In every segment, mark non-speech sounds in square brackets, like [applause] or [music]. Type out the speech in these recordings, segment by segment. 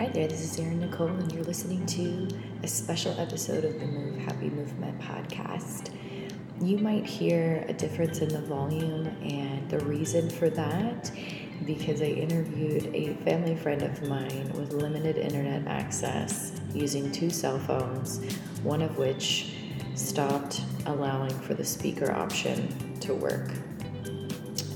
Hi there, this is Erin Nicole, and you're listening to a special episode of the Move Happy Movement podcast. You might hear a difference in the volume, and the reason for that because I interviewed a family friend of mine with limited internet access using two cell phones, one of which stopped allowing for the speaker option to work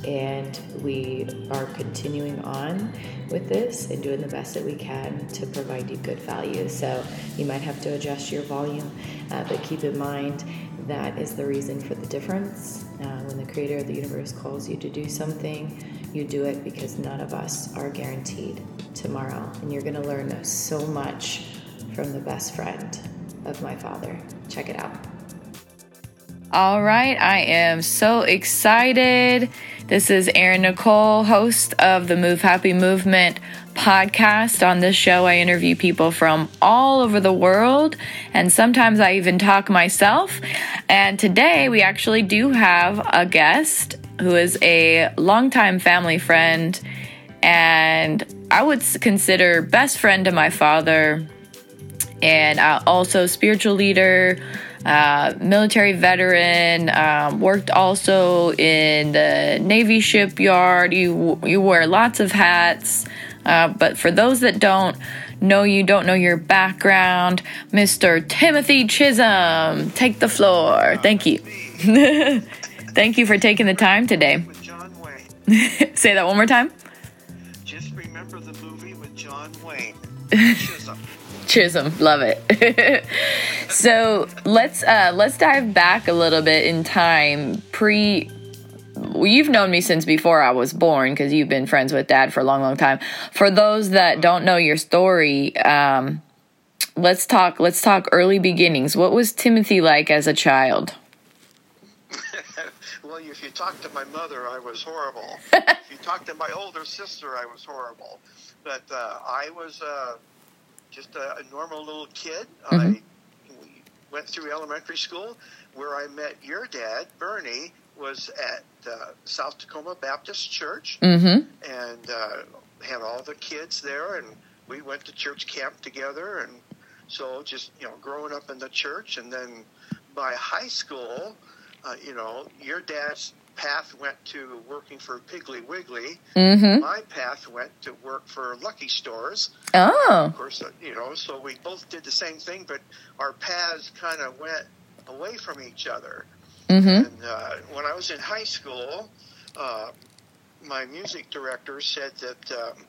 and we are continuing on with this and doing the best that we can to provide you good value. So you might have to adjust your volume, uh, but keep in mind that is the reason for the difference. Uh, when the creator of the universe calls you to do something, you do it because none of us are guaranteed tomorrow. And you're going to learn so much from the best friend of my father. Check it out. All right, I am so excited. This is Erin Nicole, host of the Move Happy Movement podcast. On this show, I interview people from all over the world, and sometimes I even talk myself. And today, we actually do have a guest who is a longtime family friend, and I would consider best friend to my father, and uh, also spiritual leader uh, military veteran, um, worked also in the Navy shipyard. You you wear lots of hats, uh, but for those that don't know you, don't know your background, Mr. Timothy Chisholm, take the floor. Thank you. [laughs] Thank you for taking the time today. [laughs] Say that one more time. Just remember the movie with John Wayne. Chisholm. [laughs] Chisholm, love it. [laughs] so let's uh, let's dive back a little bit in time. Pre, well, you've known me since before I was born because you've been friends with Dad for a long, long time. For those that don't know your story, um, let's talk. Let's talk early beginnings. What was Timothy like as a child? [laughs] well, if you talk to my mother, I was horrible. [laughs] if you talk to my older sister, I was horrible. But uh, I was. Uh, just a, a normal little kid. Mm-hmm. I went through elementary school where I met your dad, Bernie, was at uh, South Tacoma Baptist Church mm-hmm. and uh, had all the kids there, and we went to church camp together, and so just you know growing up in the church, and then by high school, uh, you know, your dad's path went to working for Piggly Wiggly. Mm-hmm. My path went to work for Lucky Stores. Oh. Of course, uh, you know, so we both did the same thing, but our paths kind of went away from each other. Mm-hmm. And uh, when I was in high school, uh, my music director said that um,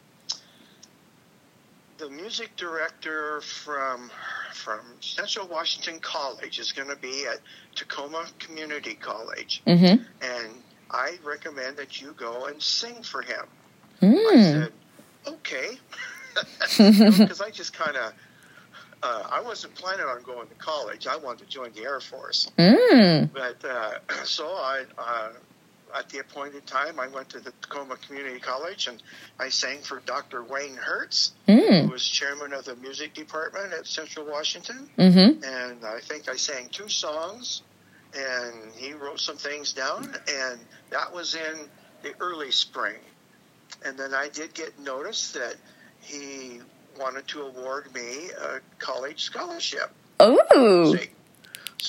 the music director from from Central Washington College is going to be at Tacoma Community College, mm-hmm. and I recommend that you go and sing for him. Mm. I said, okay, [laughs] because I just kind of. Uh, I wasn't planning on going to college. I wanted to join the Air Force. Mm. But uh, [clears throat] so I, uh, at the appointed time, I went to the Tacoma Community College and I sang for Dr. Wayne Hertz, mm. who was chairman of the music department at Central Washington. Mm-hmm. And I think I sang two songs, and he wrote some things down, and that was in the early spring. And then I did get notice that he wanted to award me a college scholarship. Oh. So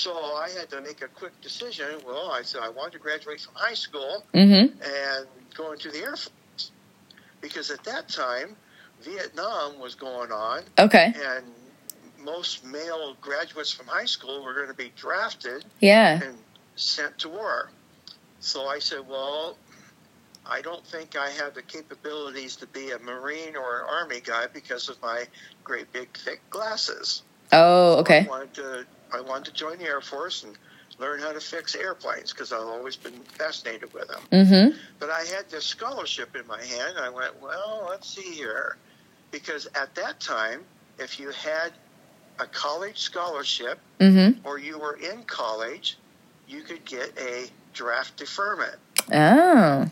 I had to make a quick decision. Well, I said I wanted to graduate from high school mm-hmm. and go into the Air Force because at that time Vietnam was going on. Okay. And most male graduates from high school were going to be drafted. Yeah. And sent to war. So I said, well, I don't think I have the capabilities to be a Marine or an Army guy because of my great big thick glasses. Oh, okay. So I wanted to I wanted to join the Air Force and learn how to fix airplanes because I've always been fascinated with them. Mm-hmm. But I had this scholarship in my hand. And I went, well, let's see here. Because at that time, if you had a college scholarship mm-hmm. or you were in college, you could get a draft deferment. Oh.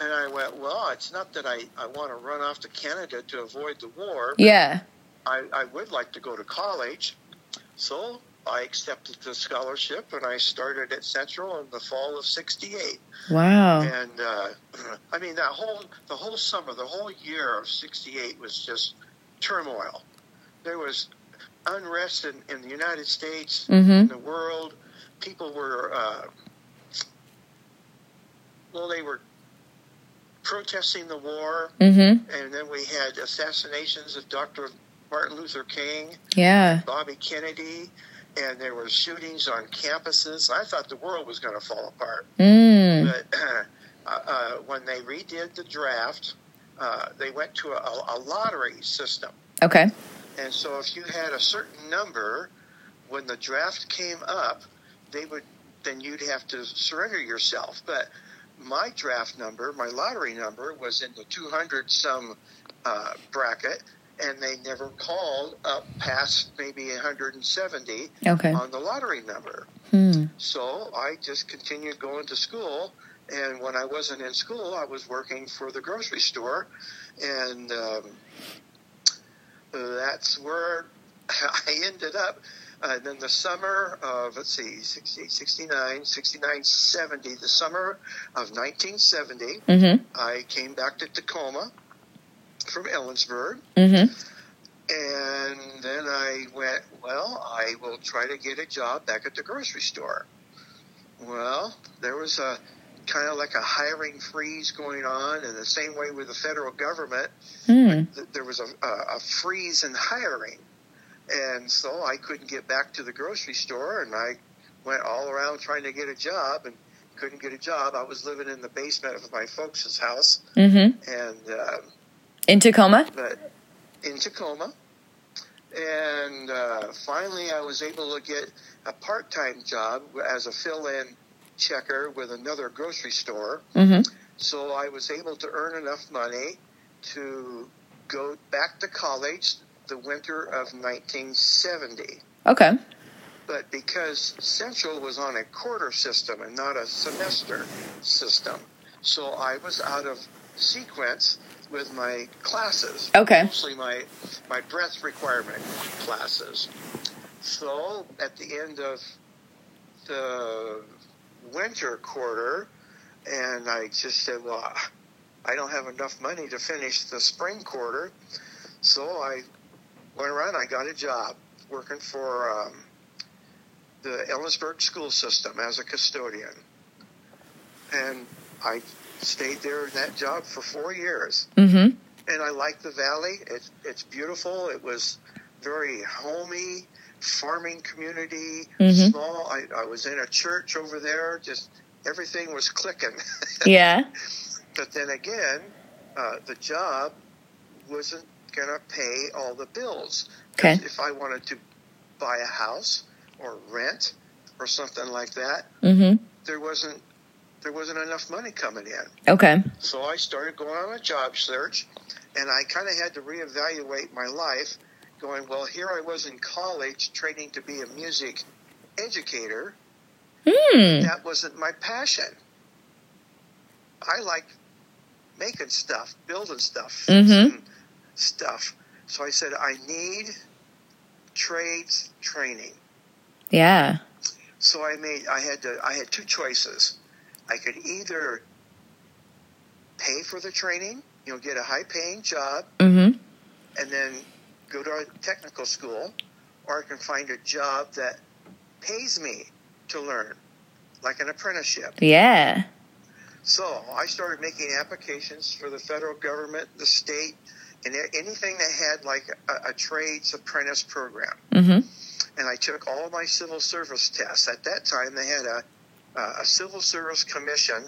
And I went, well, it's not that I, I want to run off to Canada to avoid the war. Yeah. I, I would like to go to college. So I accepted the scholarship and I started at Central in the fall of '68. Wow! And uh, [clears throat] I mean that whole the whole summer, the whole year of '68 was just turmoil. There was unrest in, in the United States, Mm-hmm. in the world. People were, uh, well, they were protesting the war, Mm-hmm. and then we had assassinations of Dr. Martin Luther King, Yeah. Bobby Kennedy, and there were shootings on campuses. I thought the world was going to fall apart. Mm. But [clears throat] uh, uh, when they redid the draft, uh, they went to a, a lottery system. Okay. And so if you had a certain number, when the draft came up, they would then you'd have to surrender yourself. But my draft number, my lottery number, was in the 200 some uh, bracket, and they never called up past maybe 170 Okay. on the lottery number. Hmm. So I just continued going to school. And when I wasn't in school, I was working for the grocery store. And um, that's where [laughs] I ended up. And then the summer of, let's see, 68, 69, 69, 70, the summer of 1970, Mm-hmm. I came back to Tacoma from Ellensburg. Mm-hmm. And then I went, well, I will try to get a job back at the grocery store. Well, there was a kind of like a hiring freeze going on, and the same way with the federal government, th- there was a, a, a freeze in hiring. And so I couldn't get back to the grocery store, and I went all around trying to get a job and couldn't get a job. I was living in the basement of my folks' house, Mm-hmm. and uh, In Tacoma. but in Tacoma. And uh, finally, I was able to get a part time job as a fill in checker with another grocery store. Mm-hmm. So I was able to earn enough money to go back to college the winter of 1970. Okay. But because Central was on a quarter system and not a semester system, so I was out of sequence with my classes. Okay. Mostly my my breath requirement classes. So at the end of the winter quarter, and I just said, well, I don't have enough money to finish the spring quarter, so I went around. I got a job working for um, the Ellensburg school system as a custodian, and I stayed there in that job for four years Mm-hmm. and I like the valley. It's it's beautiful. It was very homey, farming community, Mhm. small. I, I was in a church over there. Just everything was clicking. [laughs] Yeah. but then again, uh, the job wasn't gonna pay all the bills. Okay. If I wanted to buy a house or rent or something like that, Mm-hmm. there wasn't there wasn't enough money coming in. Okay. So I started going on a job search, and I kind of had to reevaluate my life, going, well, here I was in college training to be a music educator. Hmm. That wasn't my passion. I like making stuff, building stuff, Mhm. stuff. So I said, I need trades training. Yeah. So I made I had to I had two choices. I could either pay for the training, you know, get a high paying job Mm-hmm. and then go to a technical school, or I can find a job that pays me to learn, like an apprenticeship. Yeah. So I started making applications for the federal government, the state, and anything that had like a, a trades apprentice program. Mm-hmm. and I took all my civil service tests. At that time, they had a, a civil service commission,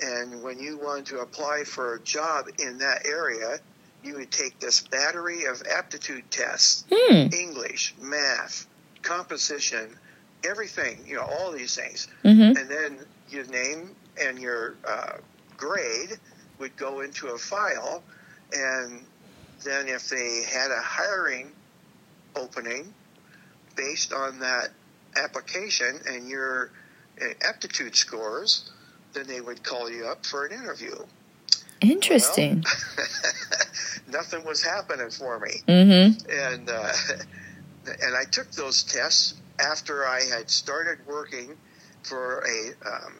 and when you wanted to apply for a job in that area, you would take this battery of aptitude tests Hmm. English, math, composition, everything, you know, all these things. Mm-hmm. And then your name and your uh, grade would go into a file, and then if they had a hiring opening based on that application and your uh, aptitude scores, then they would call you up for an interview. Interesting. [laughs] Nothing was happening for me Mm-hmm. and uh, [laughs] and I took those tests after I had started working for a um,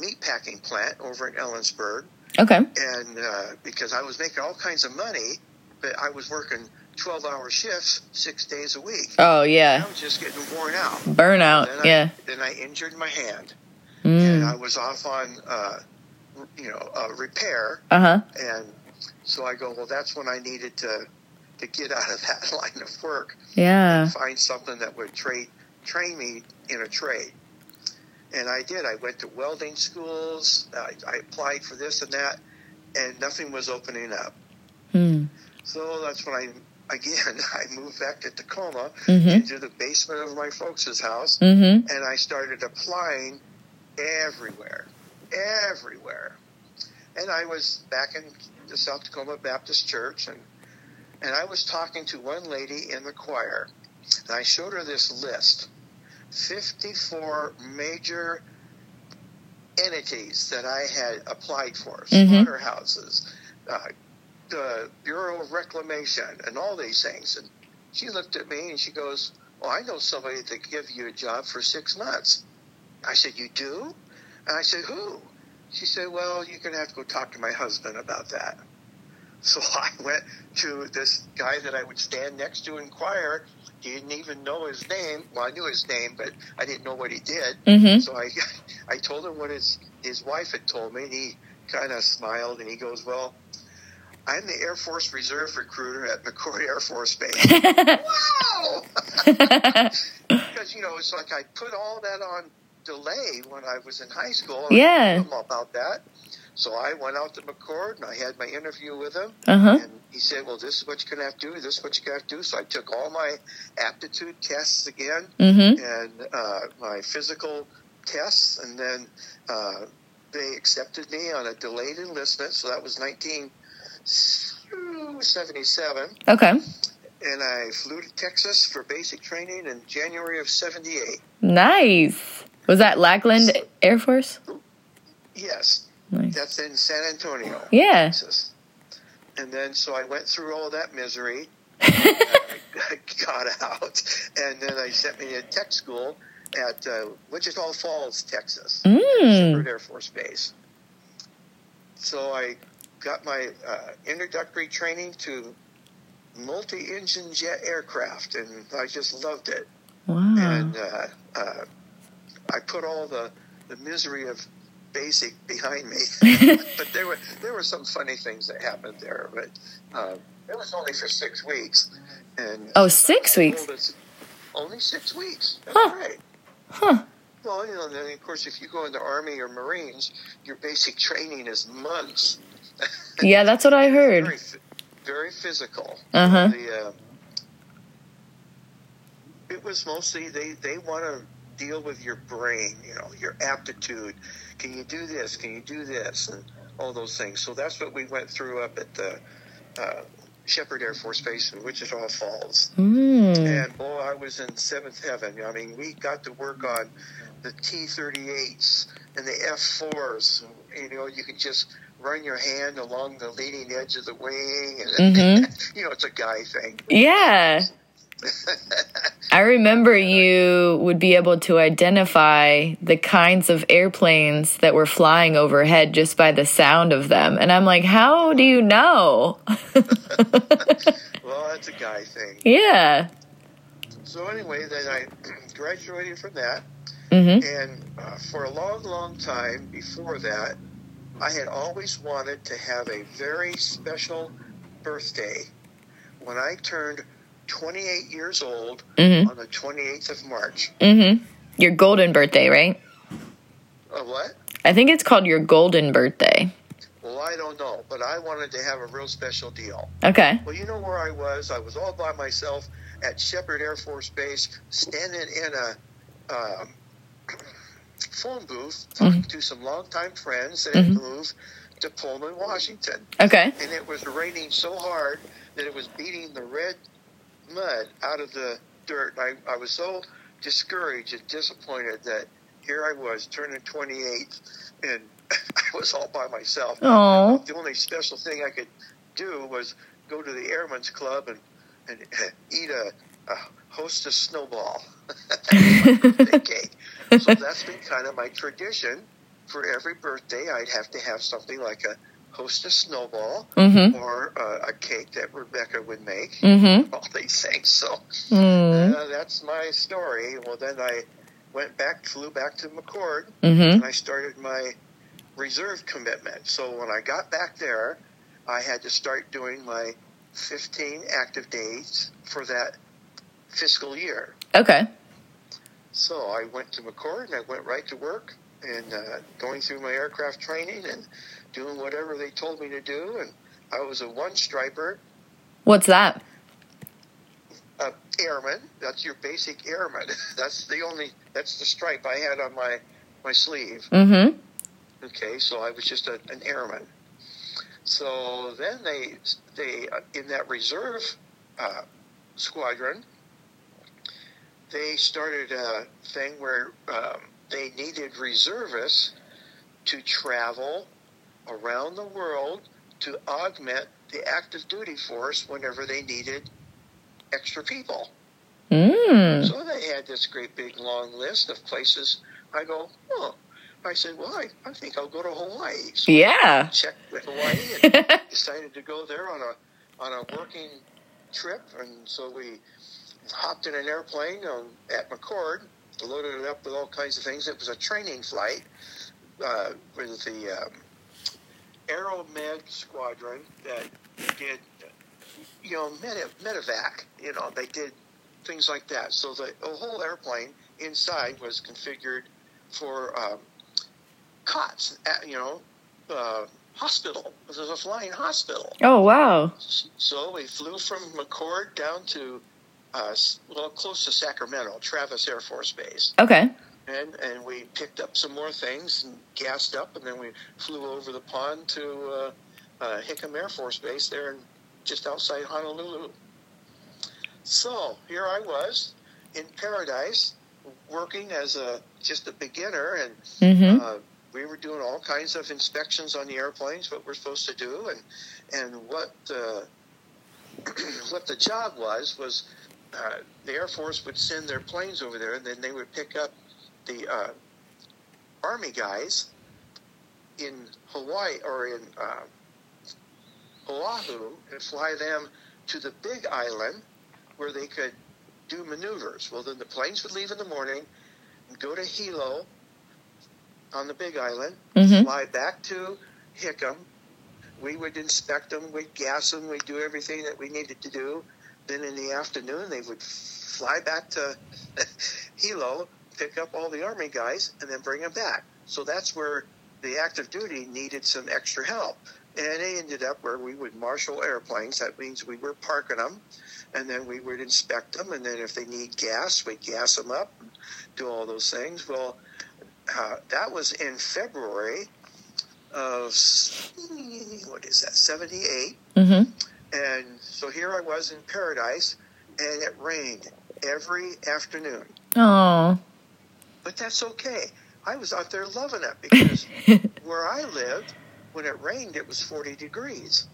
meat packing plant over in Ellensburg, Okay. and uh, because I was making all kinds of money, but I was working 12 hour shifts six days a week. Oh yeah. I yeah, was just getting worn out. burnout. Then Yeah. I, then I injured my hand, and Mm. I was off on, uh, you know, uh, repair, Uh huh. and so I go, well, that's when I needed to to get out of [laughs] that line of work, Yeah. find something that would trade train me in a trade. And I did. I went to welding schools. I, I applied for this and that, and nothing was opening up. Mm. So that's when I again [laughs] I moved back to Tacoma Mhm. into the basement of my folks' house, Mhm. and I started applying everywhere, everywhere. And I was back in the South Tacoma Baptist Church, and and I was talking to one lady in the choir, and I showed her this list, fifty-four major entities that I had applied for, Mhm. slaughterhouses, uh, the Bureau of Reclamation, and all these things. And she looked at me and she goes, "Well, I know somebody that could give you a job for six months." I said, "You do?" And I said, "Who?" She said, "Well, you're going to have to go talk to my husband about that." So [laughs] I went to this guy that I would stand next to in choir. He didn't even know his name. Well, I knew his name, but I didn't know what he did. Mhm. So I, [laughs] I told him what his his wife had told me, and he kind of smiled and he goes, "Well, I'm the Air Force Reserve recruiter at McChord Air Force Base." [laughs] wow! [laughs] because you know, it's like I put all that on delay when I was in high school. and Yeah. I told him about that. So I went out to McChord and I had my interview with him. Uh huh. And he said, "Well, this is what you're gonna have to do. This is what you got to have to do." So I took all my aptitude tests again Mhm. and uh, my physical tests, and then uh, they accepted me on a delayed enlistment. So that was 1977, Okay. and I flew to Texas for basic training in January of '78. Nice. Was that Lackland Air Force? Yes, Nice. that's in San Antonio, Yeah. Texas. And then so I went through all that misery. [laughs] I got out, and then they sent me to tech school at uh, Wichita Falls, Texas, Mm. Sheppard Air Force Base. So I got my uh, introductory training to multi-engine jet aircraft, and I just loved it. Wow. And uh, uh, I put all the, the misery of basic behind me. [laughs] but there were there were some funny things that happened there, but uh, it was only for six weeks. And Oh, six weeks. only six weeks. That's Huh. right. Huh. Well, you know, then of course, if you go in the Army or Marines, your basic training is months. Yeah, that's what I heard. phy- very physical. Uh huh. The, uh, it was mostly they they want to deal with your brain, you know, your aptitude. Can you do this? Can you do this? And all those things. So that's what we went through up at the uh, Sheppard Air Force Base in Wichita Falls. Mm. And boy, I was in seventh heaven. I mean, we got to work on the T-38s and the F-4s. You know, you could just run your hand along the leading edge of the wing, and Mhm. [laughs] you know, it's a guy thing. Yeah. [laughs] I remember you would be able to identify the kinds of airplanes that were flying overhead just by the sound of them. And I'm like, how do you know? [laughs] well, that's a guy thing. yeah. So anyway, then I [clears throat] graduated from that, hmm and uh, for a long, long time before that, I had always wanted to have a very special birthday when I turned 28 years old hmm on the 28th of March. Mm-hmm. Your golden birthday, right? Uh, what? I think it's called your golden birthday. Well, I don't know, but I wanted to have a real special deal. Okay. Well, you know where I was? I was all by myself at Sheppard Air Force Base, standing in a um, phone booth, mm-hmm. talking to some longtime friends that had moved to Pullman, Washington. Okay. And it was raining so hard that it was beating the red mud out of the dirt. I, I was so discouraged and disappointed that here I was turning 28 and [laughs] I was all by myself. Oh. The only special thing I could do was go to the Airman's Club and, and eat a, a hostess snowball. [laughs] [laughs] cake. So that's been kind of my tradition. For every birthday, I'd have to have something like a host a snowball Mm-hmm. or uh, a cake that Rebecca would make. Mm-hmm. [laughs] All these things. So Mm. uh, that's my story. Well, then I went back, flew back to McChord, Mm-hmm. and I started my reserve commitment. So when I got back there, I had to start doing my 15 active days for that fiscal year. Okay. So I went to McChord and I went right to work and uh, going through my aircraft training and doing whatever they told me to do. And I was a one striper, What's that? uh, airman. That's your basic airman. [laughs] That's the only. That's the stripe I had on my my sleeve. Mm-hmm. Okay, so I was just a, an airman. So then they they uh, in that reserve uh, squadron, they started a thing where um, they needed reservists to travel around the world to augment the active duty force whenever they needed extra people. Mm. So they had this great big long list of places. I go, oh. I said, well, I, I think I'll go to Hawaii. So Yeah. Checked with Hawaii [laughs] and decided to go there on a on a working trip, and so we hopped in an airplane um, at McChord, loaded it up with all kinds of things. It was a training flight uh, with the um, Aeromed Squadron that did, you know, med- medevac. You know, they did things like that. So the, the whole airplane inside was configured for um, cots. At, you know, uh, hospital. This is a flying hospital. Oh wow. So we flew from McChord down to, uh, well, close to Sacramento, Travis Air Force Base. Okay. And, and we picked up some more things and gassed up, and then we flew over the pond to uh, uh, Hickam Air Force Base there in, just outside Honolulu. So here I was in paradise, working as a just a beginner, and Mm-hmm. uh, we were doing all kinds of inspections on the airplanes, what we're supposed to do, and and what uh, [clears throat] what the job was was uh, the Air Force would send their planes over there, and then they would pick up the uh, Army guys in Hawaii or in uh, Oahu and fly them to the Big Island where they could do maneuvers. Well, then the planes would leave in the morning and go to Hilo on the Big Island, Mhm. fly back to Hickam. We would inspect them, we'd gas them, we'd do everything that we needed to do. Then in the afternoon, they would fly back to [laughs] Hilo, pick up all the Army guys, and then bring them back. So that's where the active duty needed some extra help. And it ended up where we would marshal airplanes. That means we were parking them, and then we would inspect them. And then if they need gas, we'd gas them up, and do all those things. Well, uh, that was in February of what is that? Seventy-eight. Mm-hmm. And so here I was in paradise, and it rained every afternoon. Oh. But that's okay. I was out there loving it because [laughs] where I lived, when it rained, it was 40 degrees.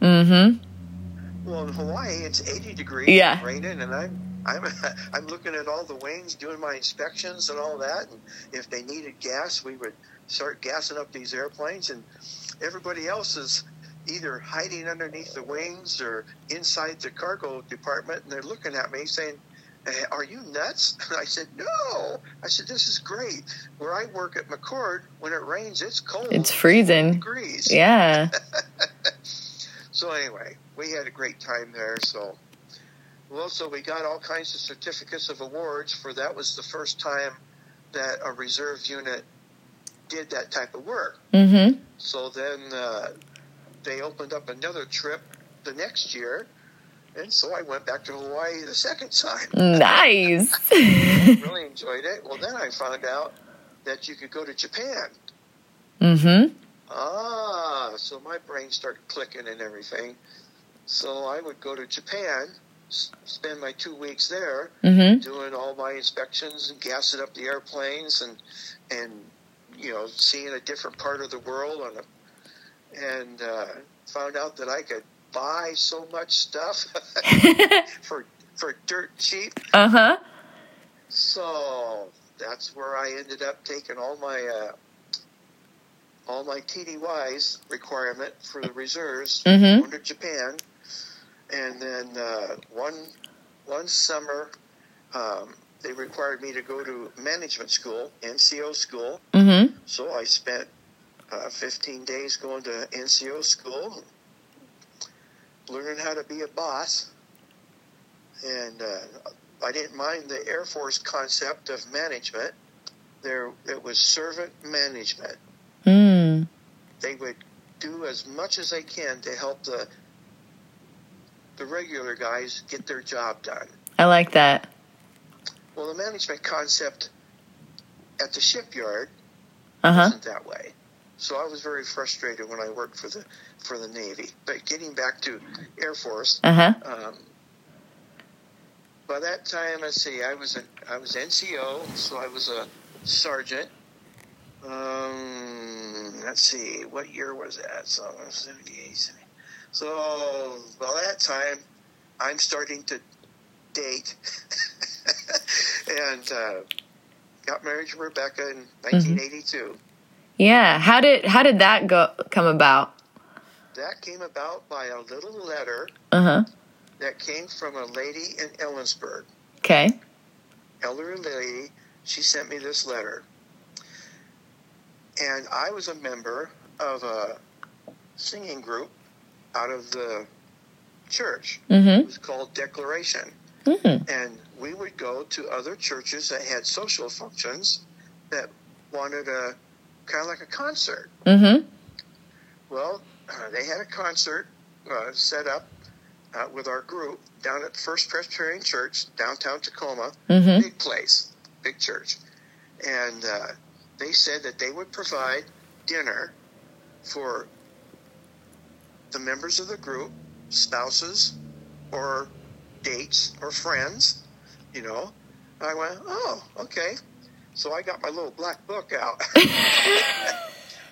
Mm-hmm. Well, in Hawaii, it's 80 degrees, Yeah. raining, and I'm I'm [laughs] I'm looking at all the wings, doing my inspections and all that. And if they needed gas, we would start gassing up these airplanes, and everybody else is either hiding underneath the wings or inside the cargo department, and they're looking at me saying. "Eh, Are you nuts? And [laughs] I said, No. I said, This is great. Where I work at McChord, when it rains, it's cold. It's freezing. degrees. Yeah. [laughs] So anyway, we had a great time there. So, well, so we got all kinds of certificates of awards for that. Was the first time that a reserve unit did that type of work. Mm-hmm. So then uh, they opened up another trip the next year, and so I went back to Hawaii the second time. Nice. [laughs] really [laughs] enjoyed it. Well, then I found out that you could go to Japan. mm-hmm. Ah, so my brain started clicking and everything. So I would go to Japan, s- spend my two weeks there, Mm-hmm. doing all my inspections and gassing up the airplanes and and you know seeing a different part of the world on a, and uh, found out that I could buy so much stuff [laughs] for for dirt cheap. uh-huh. So that's where I ended up taking all my uh, all my TDYs requirement for the reserves Mhm. going to Japan, and then uh, one one summer um, they required me to go to management school, NCO school. Mm-hmm. So I spent uh, 15 days going to NCO school, learning how to be a boss. And uh, I didn't mind the Air Force concept of management. There, it was servant management. Mm. They would do as much as they can to help the the regular guys get their job done. I like that. Well, the management concept at the shipyard Uh huh. wasn't that way. So I was very frustrated when I worked for the for the Navy. But getting back to Air Force, Uh huh. um, by that time, let's see, I was a, I was NCO, so I was a sergeant. Um, let's see, what year was that? So I was 78. So by that time, I'm starting to date, [laughs] and uh, got married to Rebecca in 1982. Yeah. How did how did that go come about? That came about by a little letter Uh huh. that came from a lady in Ellensburg. Okay. elderly lady, she sent me this letter. And I was a member of a singing group out of the church. It Mm-hmm. was called Declaration. Mm. And we would go to other churches that had social functions that wanted a kind of like a concert. Mm-hmm. Well, uh, they had a concert uh, set up uh, with our group down at First Presbyterian Church, downtown Tacoma. Mm-hmm. big place, big church, and uh, they said that they would provide dinner for the members of the group, spouses, or dates or friends. You know, I went, oh, okay. So I got my little black book out. [laughs]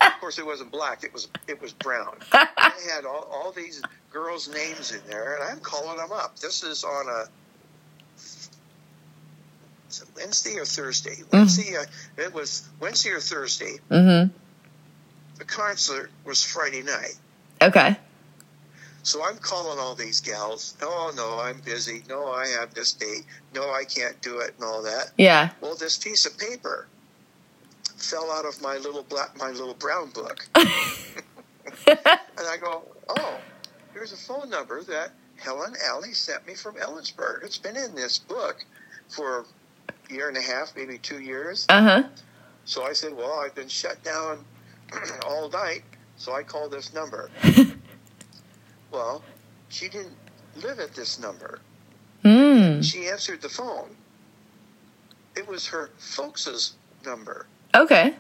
of course, it wasn't black; it was it was brown. I had all, all these girls' names in there, and I'm calling them up. This is on a is Wednesday or Thursday? Wednesday. Uh, it was Wednesday or Thursday. Mm-hmm. The concert was Friday night. Okay. So I'm calling all these gals. Oh no, I'm busy. No, I have this date. No, I can't do it, and all that. Yeah. Well, this piece of paper fell out of my little black, my little brown book, [laughs] and I go, oh, here's a phone number that Helen Alley sent me from Ellensburg. It's been in this book for a year and a half, maybe two years. Uh huh. So I said, well, I've been shut down [clears throat] all night, so I call this number. [laughs] well, she didn't live at this number. Mm. She answered the phone. It was her folks' number. Okay.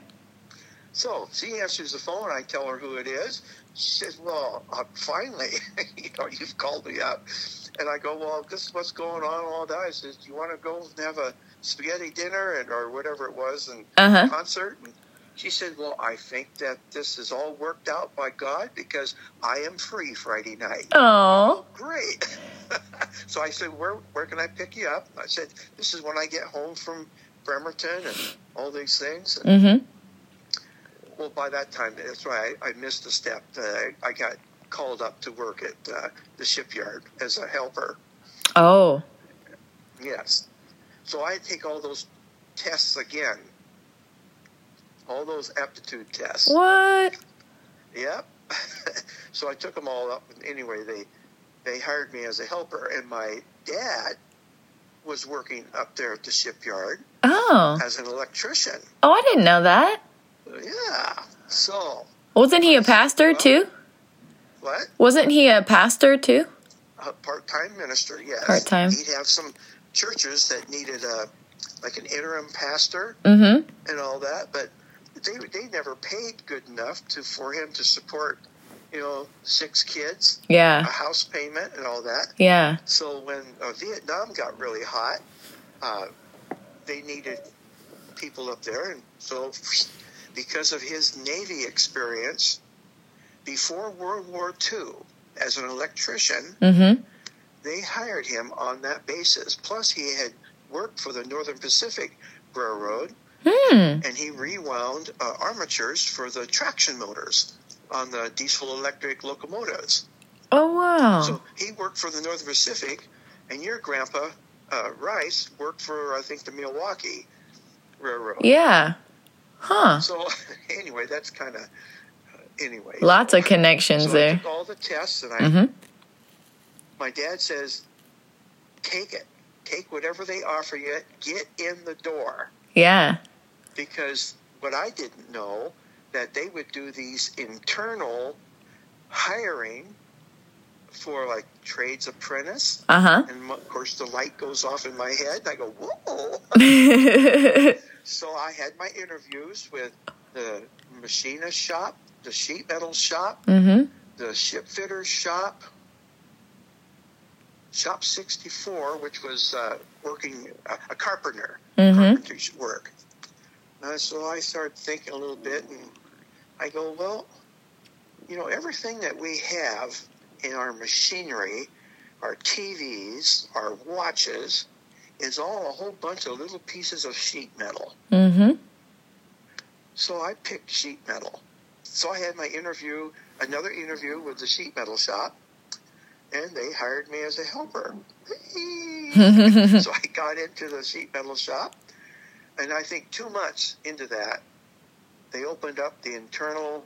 So she answers the phone. I tell her who it is. She says, "Well, uh, finally, [laughs] you know, you've called me up." And I go, "Well, this is what's going on." All that. I says, "Do you want to go and have a spaghetti dinner and or whatever it was and Uh huh. concert?" And she said, "Well, I think that this is all worked out by God because I am free Friday night." Oh. Great. [laughs] so I said, where where can I pick you up? I said, this is when I get home from Bremerton and all these things. Mm-hmm. well, by that time, that's why I, I missed a step. Uh, I, I got called up to work at uh, the shipyard as a helper. Oh. Yes. So I take all those tests again. All those aptitude tests. What? Yep. [laughs] so I took them all up. Anyway, they they hired me as a helper, and my dad was working up there at the shipyard Oh. as an electrician. Oh, I didn't know that. Yeah. So Wasn't he a pastor too? what? Wasn't he a pastor too? A part-time minister. Yes. Part-time. He'd have some churches that needed a like an interim pastor Mm-hmm. and all that, but they they never paid good enough to for him to support, you know, six kids, yeah, a house payment, and all that. Yeah. So when uh, Vietnam got really hot, uh, they needed people up there, and so because of his Navy experience before World War II as an electrician, Mm-hmm. they hired him on that basis. Plus, he had worked for the Northern Pacific Railroad Hmm. and he rewound uh, armatures for the traction motors on the diesel electric locomotives. Oh wow. So he worked for the Northern Pacific, and your grandpa uh, Rice worked for I think the Milwaukee Railroad. yeah. Huh. So [laughs] anyway, that's kind of uh, anyway. Lots of connections so I there. took all the tests, and I Mhm. my dad says, take it, take whatever they offer you, get in the door, Yeah. Because what I didn't know that they would do these internal hiring for like trades apprentice. Uh And of course, the light goes off in my head, and I go, "Whoa!" [laughs] So I had my interviews with the machinist shop, the sheet metal shop, mhm. the ship fitter shop, shop 64, which was uh, working uh, a carpenter, Mhm. carpenter's work. Uh, so I started thinking a little bit, and I go, well, you know, everything that we have in our machinery, our TVs, our watches, is all a whole bunch of little pieces of sheet metal. Mhm. So I picked sheet metal. So I had my interview, another interview with the sheet metal shop, and they hired me as a helper. [laughs] so I got into the sheet metal shop, and I think two months into that, they opened up the internal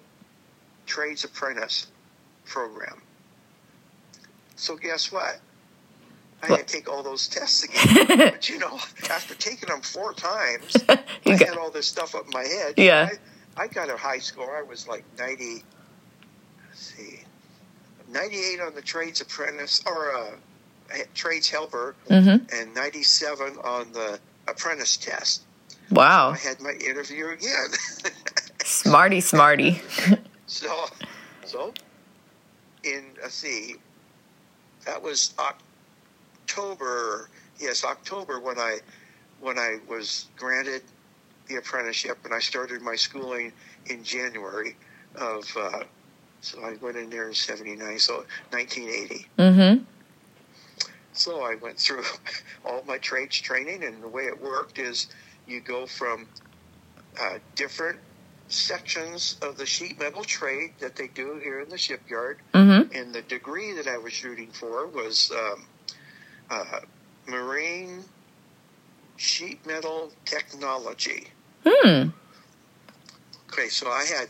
trades apprentice program. So guess what? I had to take all those tests [laughs] again. but you know, after taking them four times, [laughs] You I got- had all this stuff up in my head. Yeah. I, I got a high score. I was like 90, let's see, 98 on the trades apprentice or uh, trades helper Mhm. and 97 on the apprentice test. Wow. I had my interview again. [laughs] Smarty, smarty. so, so in, let's see, that was October, yes, October when I, when I was granted the apprenticeship and I started my schooling in January of, uh, so I went in there in 79, so 1980. Mm-hmm. So I went through [laughs] all my trades training, and the way it worked is you go from uh, different sections of the sheet metal trade that they do here in the shipyard, Mhm. and the degree that I was shooting for was um, uh, marine sheet metal technology. Hmm. Okay, so I had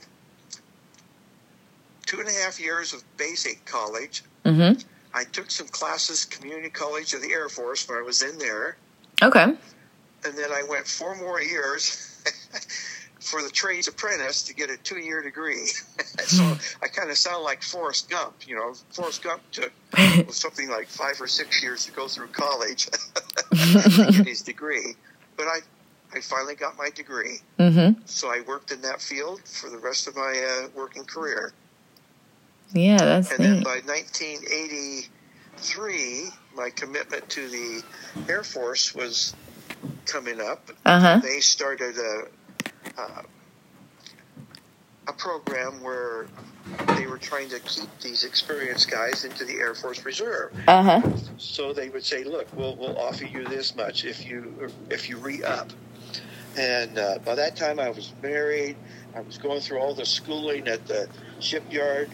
two and a half years of basic college. Mhm. I took some classes, community college of the Air Force when I was in there. Okay. And then I went four more years [laughs] for the trades apprentice to get a two year degree. [laughs] so I kind of sound like Forrest Gump. You know, Forrest Gump took [laughs] something like five or six years to go through college to get his degree. But I, I finally got my degree. Mhm. So I worked in that field for the rest of my uh, working career. Yeah, that's And then by 1983, my commitment to the Air Force was coming up. Uh huh. they started a uh, a program where they were trying to keep these experienced guys into the Air Force Reserve. Uh huh. So they would say, "Look, we'll we'll offer you this much if you if you re up." And uh, by that time, I was married. I was going through all the schooling at the shipyard,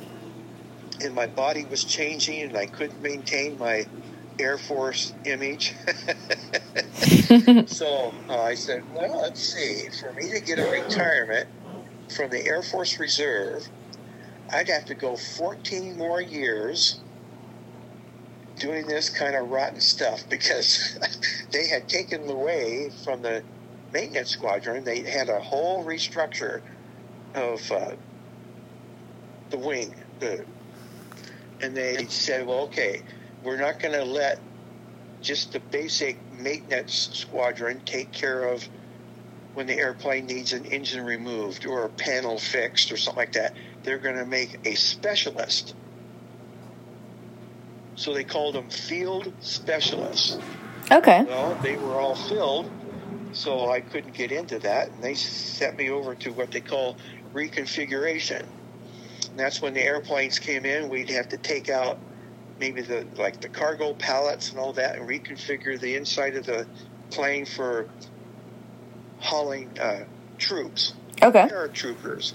and my body was changing, and I couldn't maintain my Air Force image. [laughs] so uh, I said, "Well, let's see. For me to get a retirement from the Air Force Reserve, I'd have to go 14 more years." doing this kind of rotten stuff because [laughs] they had taken away from the maintenance squadron. They had a whole restructure of uh, the wing, the, and they said, "Well, okay, we're not going to let just the basic maintenance squadron take care of when the airplane needs an engine removed or a panel fixed or something like that. They're going to make a specialist." So they called them field specialists. Okay. Well, they were all filled, so I couldn't get into that, and they sent me over to what they call reconfiguration. And that's when the airplanes came in. We'd have to take out maybe the like the cargo pallets and all that, and reconfigure the inside of the plane for hauling uh, troops, Okay. paratroopers,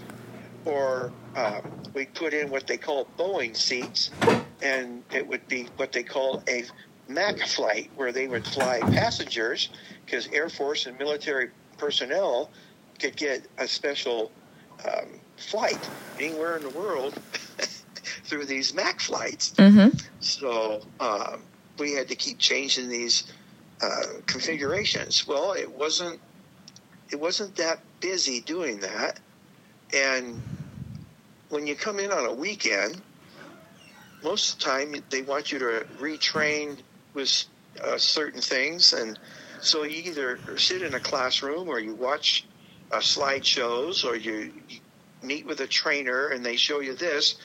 or um, we put in what they call Boeing seats, and it would be what they call a MAC flight, where they would fly passengers, because Air Force and military personnel could get a special um, flight anywhere in the world [laughs] through these MAC flights. Mm-hmm. So um, we had to keep changing these uh, configurations. Well, it wasn't it wasn't that busy doing that, and when you come in on a weekend, most of the time they want you to retrain with uh, certain things, and so you either sit in a classroom or you watch uh, slideshows or you, you meet with a trainer and they show you this,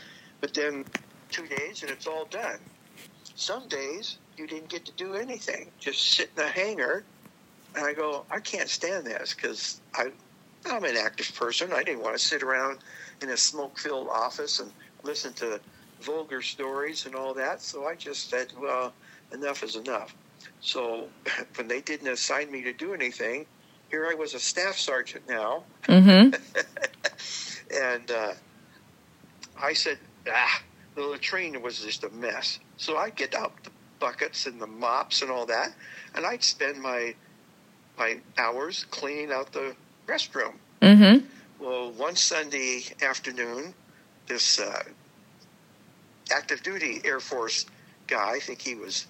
but then two days and it's all done. Some days you didn't get to do anything, just sit in a hangar. And I go, I can't stand this because I, I'm an active person. I didn't want to sit around in a smoke-filled office and listen to vulgar stories and all that. So I just said, well, enough is enough. So [laughs] when they didn't assign me to do anything, here I was a staff sergeant now, Mm-hmm. [laughs] and uh, I said, ah, the latrine was just a mess. So I'd get out the buckets and the mops and all that, and I'd spend my my hours cleaning out the restroom. Mm-hmm. Well, one Sunday afternoon, this uh, active duty Air Force guy, I think he was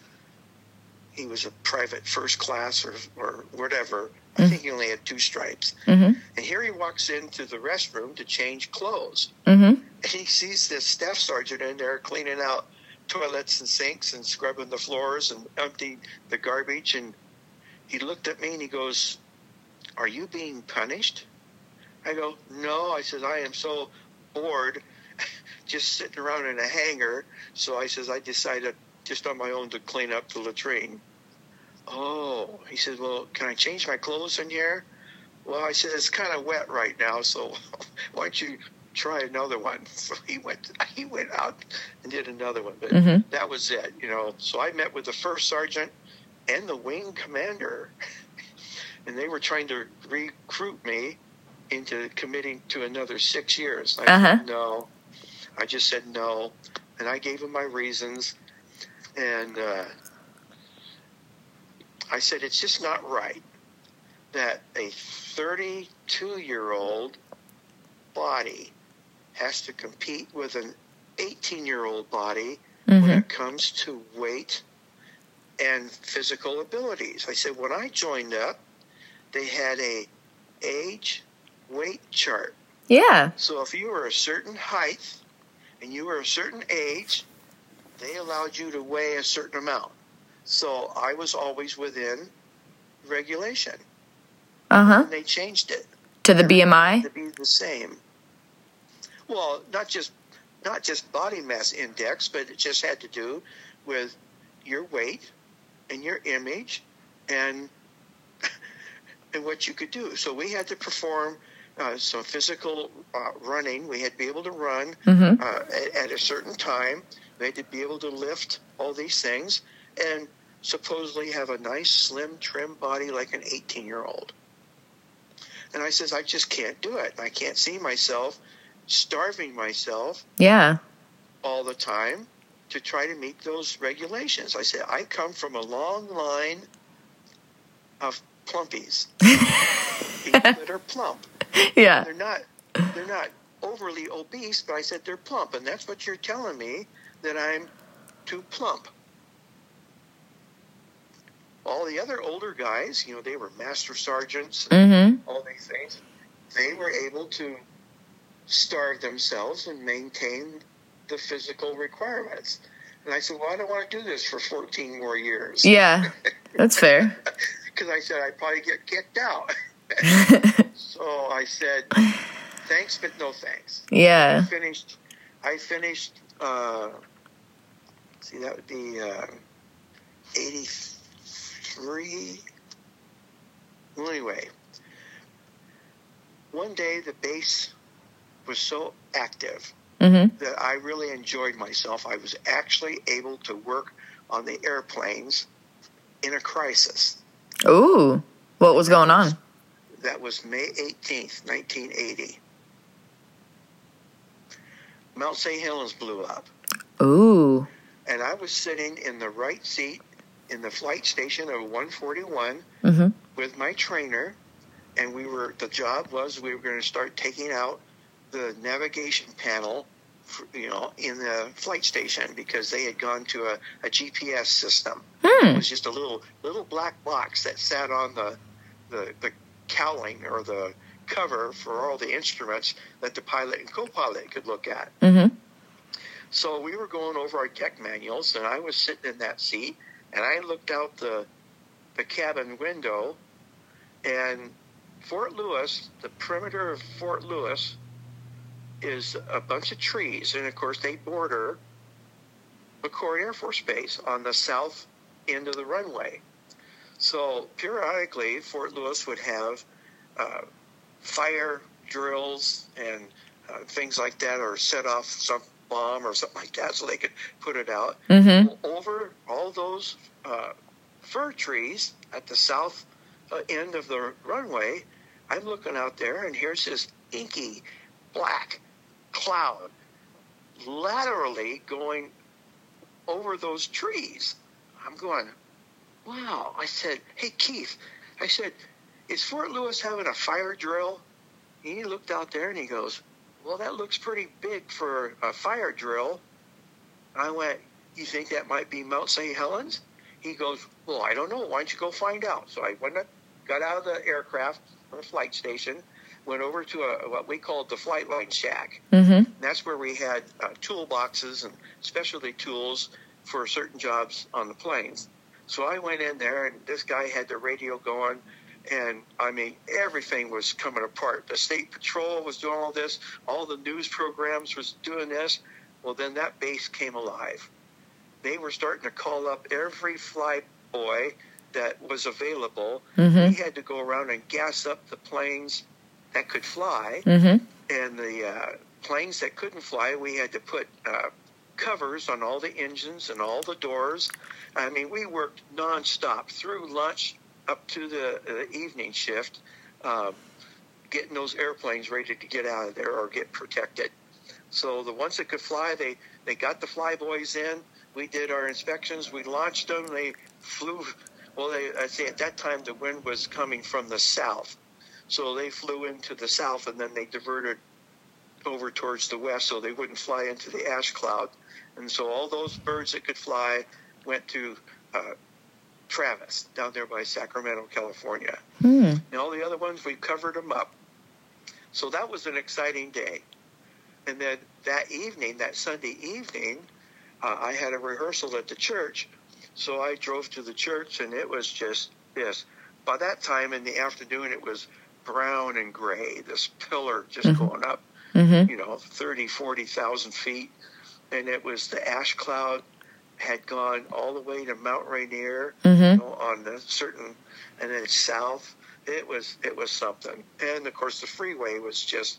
he was a private first class or or whatever. I think he only had two stripes. Mm-hmm. And here he walks into the restroom to change clothes. Mm-hmm. And he sees this staff sergeant in there cleaning out toilets and sinks and scrubbing the floors and emptying the garbage. And he looked at me and he goes, Are you being punished? I go, No. I says, I am so bored [laughs] just sitting around in a hangar. So I says, I decided just on my own to clean up the latrine. Oh, he said, Well, can I change my clothes in here? Well, I said, It's kind of wet right now, so [laughs] why don't you try another one? [laughs] So he went he went out and did another one. But Mhm. that was it, you know. So I met with the first sergeant and the wing commander, [laughs] and they were trying to recruit me into committing to another six years. I Uh-huh. said no. I just said no, and I gave him my reasons, and uh, I said it's just not right that a 32 year old body has to compete with an 18 year old body when Mm-hmm. it comes to weight and physical abilities. I said when I joined up, they had a age weight chart. Yeah. So if you were a certain height and you were a certain age, they allowed you to weigh a certain amount. So I was always within regulation. Uh-huh. They changed it To the BMI? to be the same. Well, not just not just body mass index, but it just had to do with your weight and your image and [laughs] and what you could do. So we had to perform uh, some physical uh, running. We had to be able to run Mm-hmm. uh, at, at a certain time. We had to be able to lift all these things and supposedly have a nice, slim, trim body like an 18 year old. And I says, I just can't do it. I can't see myself starving myself Yeah. all the time to try to meet those regulations. I said, I come from a long line of plumpies. [laughs] People that are plump. Yeah. They're not they're not overly obese, but I said they're plump, and that's what you're telling me that I'm too plump. All the other older guys, you know, they were master sergeants and Mm-hmm. all these things. They were able to starve themselves and maintain the physical requirements. And I said, Well, I don't want to do this for 14 more years. Yeah. That's fair. [laughs] Because I said I'd probably get kicked out. [laughs] so I said, Thanks, but no thanks. Yeah. I finished, I finished, uh, see, that would be uh, 83. Well, anyway, one day the base was so active Mm-hmm. that I really enjoyed myself. I was actually able to work on the airplanes in a crisis. Ooh. What was going on? That was May 18th, 1980. Mount St. Helens blew up. Ooh. And I was sitting in the right seat in the flight station of 141 Mm-hmm. with my trainer. And we were, the job was we were going to start taking out the navigation panel, for, you know, in the flight station because they had gone to a, a GPS system. Hmm. It was just a little little black box that sat on the the, the cowling or the cover for all the instruments that the pilot and co-pilot could look at. Mm-hmm. So we were going over our tech manuals, and I was sitting in that seat, and I looked out the the cabin window, and Fort Lewis, the perimeter of Fort Lewis, is a bunch of trees, and of course they border McChord Air Force Base on the south end of the runway. So periodically, Fort Lewis would have uh, fire drills and uh, things like that, or set off some bomb or something like that, so they could put it out Mm-hmm. over all those uh, fir trees at the south uh, end of the runway. I'm looking out there, and here's this inky black cloud laterally going over those trees. I'm going, wow. I said, hey, Keith, I said, is Fort Lewis having a fire drill? And he looked out there and he goes, well, that looks pretty big for a fire drill. I went, you think that might be Mount St. Helens? He goes, well, I don't know. Why don't you go find out? So I went, up, got out of the aircraft the flight station, went over to a, what we called the flight line shack. Mm-hmm. That's where we had uh, toolboxes and specialty tools for certain jobs on the planes. So I went in there, and this guy had the radio going, and I mean, everything was coming apart. The state patrol was doing all this, all the news programs was doing this. Well, then that base came alive. They were starting to call up every fly boy that was available. Mm-hmm. We had to go around and gas up the planes that could fly Mm-hmm. and the uh, planes that couldn't fly, we had to put uh, covers on all the engines and all the doors. I mean, we worked nonstop through lunch up to the, the evening shift, um, getting those airplanes ready to get out of there or get protected. So the ones that could fly, they, they got the flyboys in. We did our inspections. We launched them. They flew. Well, they, I say at that time the wind was coming from the south. So they flew into the south and then they diverted over towards the west so they wouldn't fly into the ash cloud. And so all those birds that could fly went to uh, Travis down there by Sacramento, California. Hmm. And all the other ones, we covered them up. So that was an exciting day. And then that evening, that Sunday evening, uh, I had a rehearsal at the church. So I drove to the church, and it was just this. By that time in the afternoon, it was brown and gray, this pillar just Mhm. going up, Mm-hmm. you know, 30, 40,000 feet. And it was the ash cloud had gone all the way to Mount Rainier Mm-hmm. you know, on the certain, and then south. It was it was something, and of course the freeway was just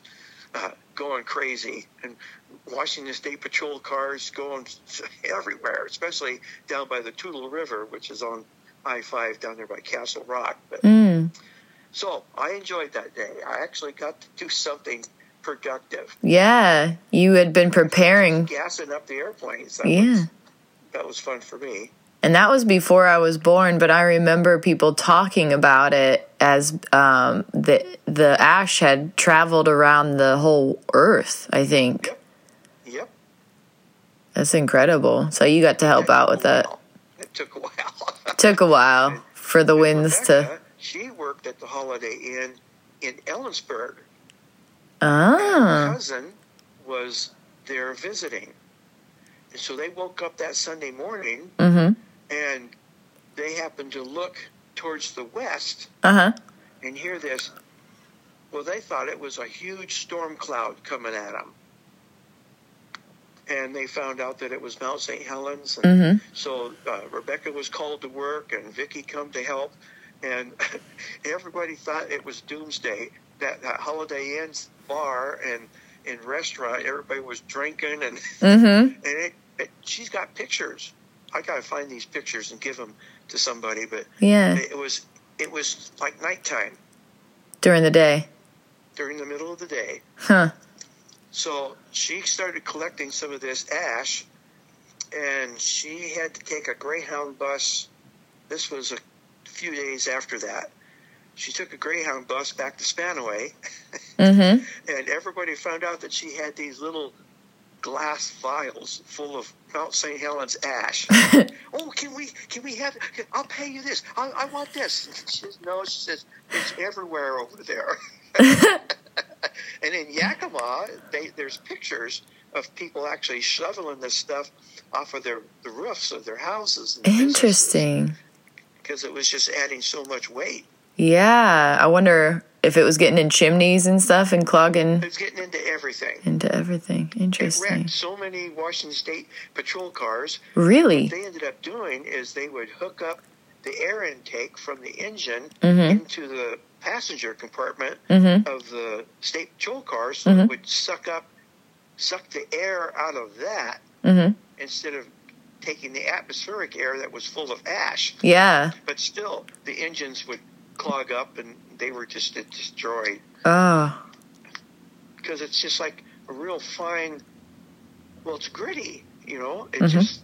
uh, going crazy, and Washington State Patrol cars going [laughs] everywhere, especially down by the Toutle River, which is on I five down there by Castle Rock. But, Mm. so I enjoyed that day. I actually got to do something productive, Yeah. You had been preparing. gassing up the airplanes. That Yeah. was, that was fun for me. And that was before I was born, but I remember people talking about it as um, the the ash had traveled around the whole earth. I think Yep. that's incredible. So you got to help out with that. It took a while. [laughs] Took a while for the winds to. She worked at the Holiday Inn in Ellensburg. Her Ah. cousin was there visiting. So they woke up that Sunday morning Mm-hmm. and they happened to look towards the west Uh huh. and hear this. Well, they thought it was a huge storm cloud coming at them. And they found out that it was Mount St. Helens. Mm-hmm. So uh, Rebecca was called to work, and Vicky come to help, and [laughs] everybody thought it was doomsday. That, that Holiday Inn bar and and restaurant, everybody was drinking, and Mm-hmm. [laughs] and it, she's got pictures. I gotta find these pictures and give them to somebody, but Yeah. it was it was like nighttime, During the day. during the middle of the day. Huh. So she started collecting some of this ash, and she had to take a Greyhound bus. This was a few days after that. She took a Greyhound bus back to Spanaway, Mm-hmm. [laughs] and everybody found out that she had these little glass vials full of Mount St. Helens ash. [laughs] oh, can we? Can we have? I'll pay you this. I, I want this. She says no. She says it's everywhere over there. [laughs] and in Yakima, they, there's pictures of people actually shoveling this stuff off of their the roofs of their houses. Interesting. Because it was just adding so much weight. Yeah. I wonder if it was getting in chimneys and stuff and clogging It's getting into everything. into everything. Interesting. It wrecked so many Washington State patrol cars. Really? What they ended up doing is they would hook up the air intake from the engine Mhm. into the passenger compartment Mhm. of the state patrol cars, so it would suck up, suck the air out of that Mm-hmm. instead of taking the atmospheric air that was full of ash. Yeah. But still, the engines would clog up and they were just destroyed Oh. because it's just like a real fine. Well, it's gritty, you know. It Mhm. just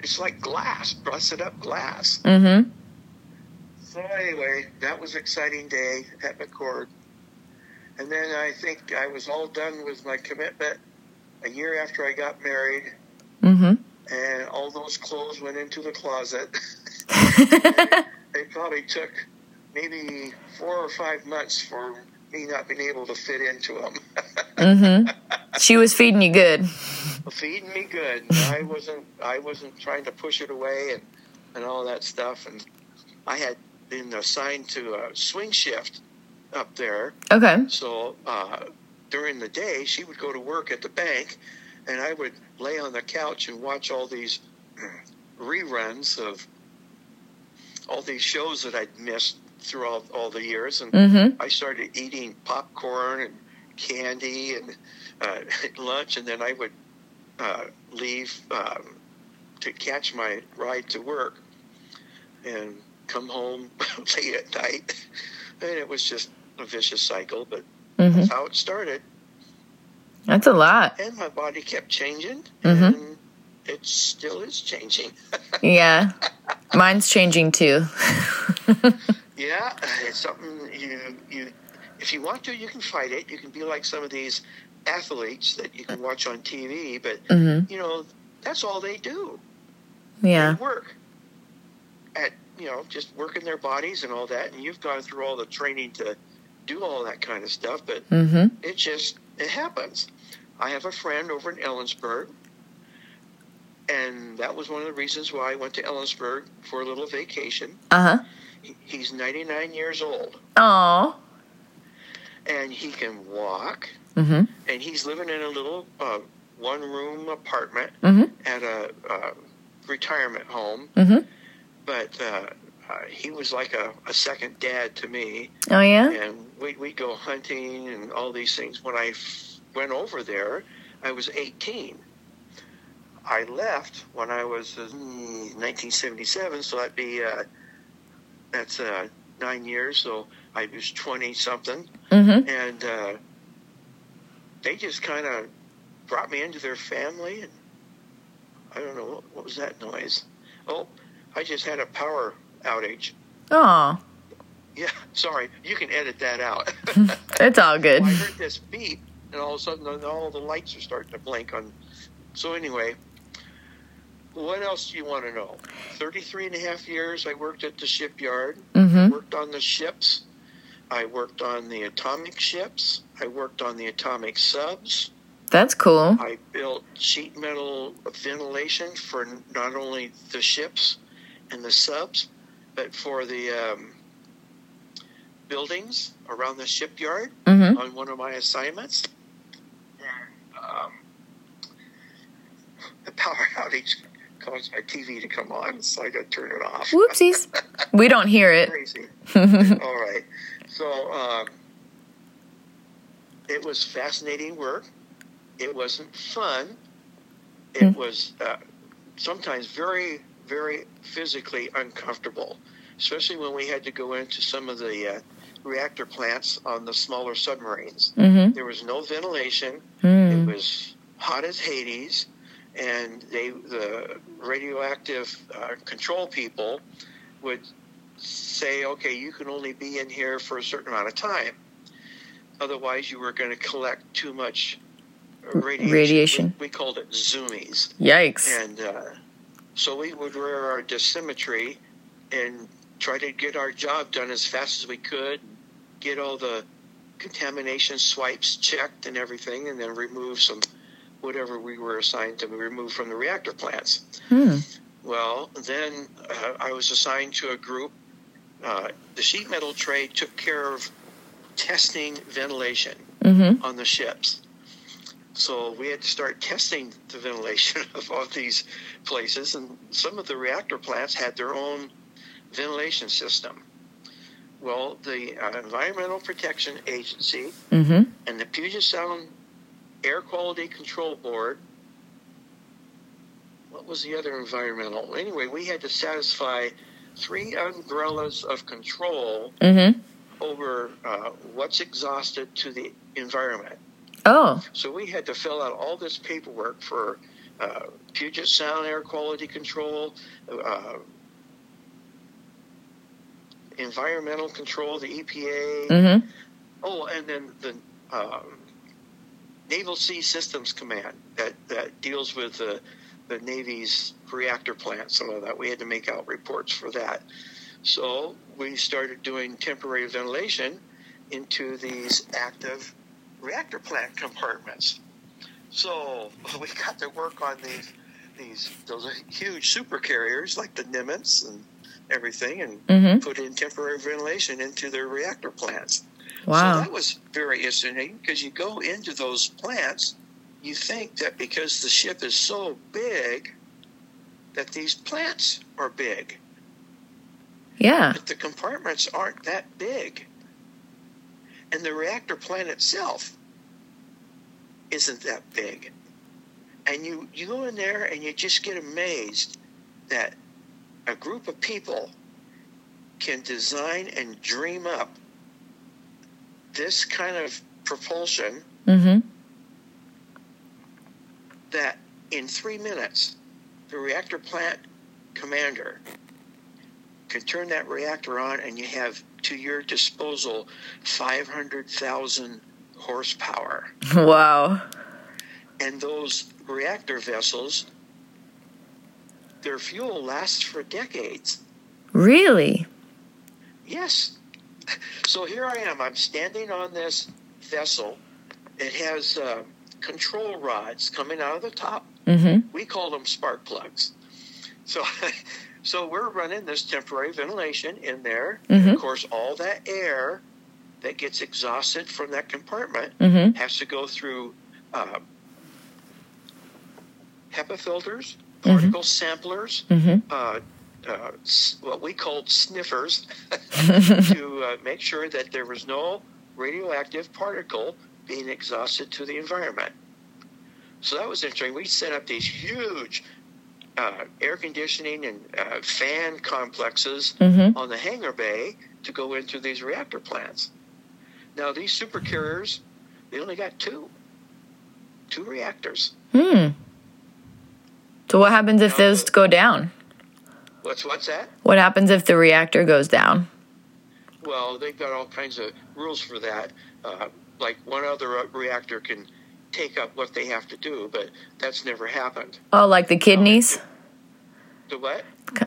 it's like glass, busted up glass. Mm-hmm. So anyway, that was an exciting day at McChord. And then I think I was all done with my commitment a year after I got married, Mm-hmm. and all those clothes went into the closet. [laughs] [laughs] they probably took maybe four or five months for me not being able to fit into them. [laughs] mm-hmm. She was feeding you good. feeding me good. I wasn't I wasn't trying to push it away and and all that stuff. And I had been assigned to a swing shift up there, Okay. so uh, during the day she would go to work at the bank, and I would lay on the couch and watch all these [clears throat] reruns of all these shows that I'd missed throughout all the years, and Mm-hmm. I started eating popcorn and candy and uh, [laughs] lunch, and then I would uh, leave um, to catch my ride to work and come home [laughs] late at night. And it was just a vicious cycle, but Mm-hmm. that's how it started. That's a lot. And my body kept changing, Mhm. and it still is changing. [laughs] Yeah. Mine's changing too. Yeah, [sighs] it's something you you if you want to, you can fight it. You can be like some of these athletes that you can watch on TV, but Mm-hmm. you know that's all they do. Yeah. They work at you know just working their bodies and all that. And you've gone through all the training to do all that kind of stuff, but Mm-hmm. it just it happens. I have a friend over in Ellensburg, and that was one of the reasons why I went to Ellensburg for a little vacation. Uh-huh. He- He's 99 years old. Aw. and he can walk Mm-hmm. and he's living in a little uh, one room apartment Mm-hmm. at a uh, retirement home Mm-hmm. but uh, uh, he was like a, a second dad to me Oh yeah? and we'd, we'd go hunting and all these things when i f- went over there i was 18 i left when i was uh, 1977 so that'd be uh, that's uh, nine years so i was 20 something Mm-hmm. and uh, they just kind of brought me into their family and i don't know what, what was that noise oh i just had a power outage Oh. yeah sorry you can edit that out [laughs] [laughs] It's all good. Well, i heard this beep and all of a sudden all the lights are starting to blink on so anyway what else do you want to know 33 and a half years i worked at the shipyard Mm-hmm. worked on the ships. I worked on the atomic ships. I worked on the atomic subs. That's cool. I built sheet metal ventilation for not only the ships and the subs, but for the um, buildings around the shipyard Mm-hmm. on one of my assignments. Um, the power [laughs] outage caused my TV to come on, so I got to turn it off. Whoopsies. We don't hear it. [laughs] All right. So um, it was fascinating work. It wasn't fun. It was uh, sometimes very, very physically uncomfortable, especially when we had to go into some of the uh, reactor plants on the smaller submarines. Mm-hmm. There was no ventilation. Mm. It was hot as Hades, and they the radioactive uh, control people would say, "Okay, you can only be in here for a certain amount of time. Otherwise, you were going to collect too much radiation." Radiation. We, we called it zoomies, Yikes. and uh, so we would wear our dosimetry and try to get our job done as fast as we could, get all the contamination swipes checked and everything, and then remove some whatever we were assigned to remove from the reactor plants. Hmm. Well, then uh, I was assigned to a group. Uh, the sheet metal trade took care of testing ventilation Mm-hmm. on the ships. So we had to start testing the ventilation [laughs] of all these places, and some of the reactor plants had their own ventilation system. Well, the uh, Environmental Protection Agency Mm-hmm. and the Puget Sound Air Quality Control Board. What was the other environmental? Anyway, we had to satisfy three umbrellas of control Mm-hmm. over uh, what's exhausted to the environment. Oh. So we had to fill out all this paperwork for uh, Puget Sound Air Quality Control, uh, environmental control, the EPA. Mm-hmm. Oh, and then the um, Naval Sea Systems Command that, that deals with the, the Navy's reactor plants and all that. We had to make out reports for that. So we started doing temporary ventilation into these active reactor plant compartments. So [laughs] we got to work on these these those huge super carriers like the Nimitz and everything, and Mm-hmm. put in temporary ventilation into their reactor plants. So that was very interesting because you go into those plants, you think that because the ship is so big, that these plants are big, Yeah. but the compartments aren't that big. And the reactor plant itself isn't that big. And you, you go in there and you just get amazed that a group of people can design and dream up this kind of propulsion Mm-hmm. that in three minutes, the reactor plant commander can turn that reactor on and you have to your disposal 500,000 horsepower. [laughs] Wow. And those reactor vessels, their fuel lasts for decades. Really? Yes. So here I am. I'm standing on this vessel. It has uh, control rods coming out of the top. Mm-hmm. We call them spark plugs. So, [laughs] so we're running this temporary ventilation in there. Mhm. Of course, all that air that gets exhausted from that compartment Mm-hmm. has to go through uh, HEPA filters, Mm-hmm. particle samplers, Mm-hmm. uh, uh, what we called sniffers [laughs] to uh, make sure that there was no radioactive particle being exhausted to the environment. So that was interesting. We set up these huge uh, air conditioning and uh, fan complexes Mm-hmm. on the hangar bay to go into these reactor plants. Now, these supercarriers, they only got two, two reactors. Hmm. So what happens if those go down? What's what's that? What happens if the reactor goes down? Well, they've got all kinds of rules for that. Uh, like one other uh, reactor can take up what they have to do, but that's never happened. Oh, like the kidneys? The what?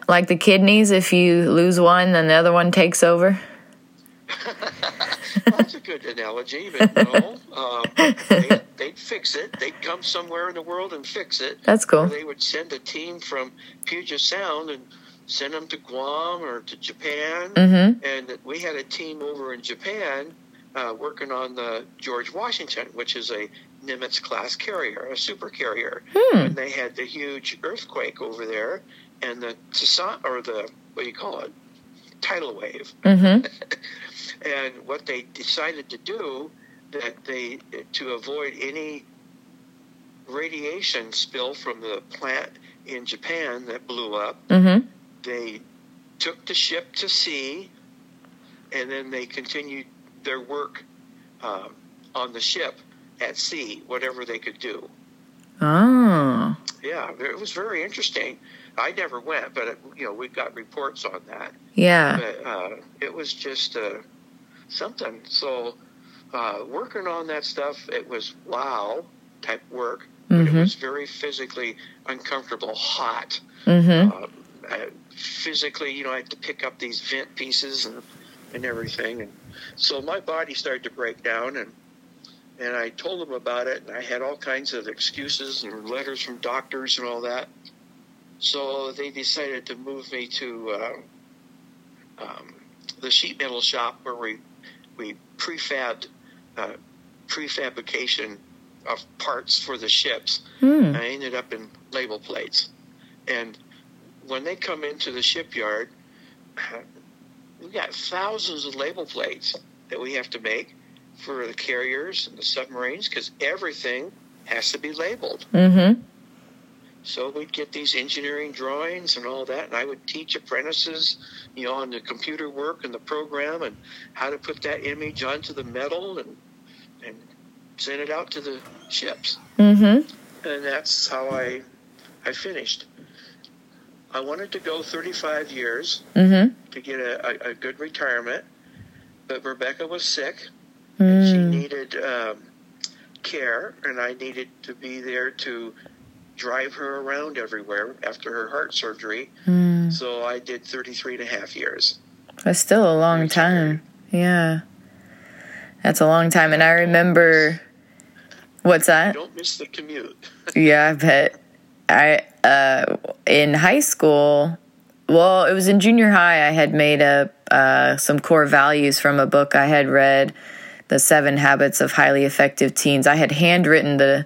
Like the kidneys, if you lose one, then the other one takes over? [laughs] [laughs] That's a good analogy, but no. Um, [laughs] they, they'd fix it. They'd come somewhere in the world and fix it. That's Or cool. they would send a team from Puget Sound and send them to Guam or to Japan. Mm-hmm. And we had a team over in Japan uh, working on the George Washington, which is a Nimitz class carrier, a super carrier. Hmm. And they had the huge earthquake over there, and the tsun- or the what do you call it, tidal wave. Mm-hmm. [laughs] And what they decided to do that they to avoid any radiation spill from the plant in Japan that blew up, Mm-hmm. They took the ship to sea, and then they continued their work uh, on the ship at sea, whatever they could do. Oh. Yeah, it was very interesting. I never went, but you know we got reports on that. Yeah. But uh, it was just uh, something. So uh, working on that stuff, it was wow type work, but Mm-hmm. it was very physically uncomfortable, hot. Mm-hmm. Physically, you know, I had to pick up these vent pieces and and everything, and so my body started to break down and. And I told them about it, and I had all kinds of excuses and letters from doctors and all that. So they decided to move me to uh, um, the sheet metal shop where we we prefabbed uh, prefabrication of parts for the ships. Hmm. I ended up in label plates, and when they come into the shipyard, we've got thousands of label plates that we have to make for the carriers and the submarines because everything has to be labeled. Mm-hmm. So we'd get these engineering drawings and all that, and I would teach apprentices, you know, on the computer work and the program and how to put that image onto the metal and and send it out to the ships. Mm-hmm. And that's how I I finished. I wanted to go 35 years Mm-hmm. to get a, a, a good retirement, but Rebecca was sick and she Mm. needed um, care, and I needed to be there to drive her around everywhere after her heart surgery. Mm. So I did 33 and a half years. That's still a long time. Yeah. That's a long time. And I remember what's that? Don't miss the commute. [laughs] Yeah, I bet. I uh in high school, well, it was in junior high. I had made up uh, some core values from a book I had read, "The Seven Habits of Highly Effective Teens." I had handwritten the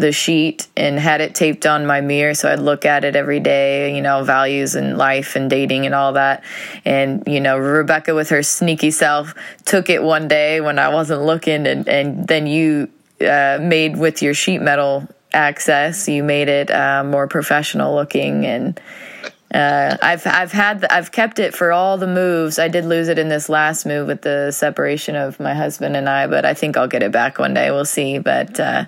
the sheet and had it taped on my mirror so I'd look at it every day, you know, values and life and dating and all that. And, you know, Rebecca with her sneaky self took it one day when I wasn't looking and, and then you uh, made with your sheet metal access, you made it uh, more professional looking and uh, I've I've had the, I've kept it for all the moves. I did lose it in this last move with the separation of my husband and I, but I think I'll get it back one day. We'll see. But uh,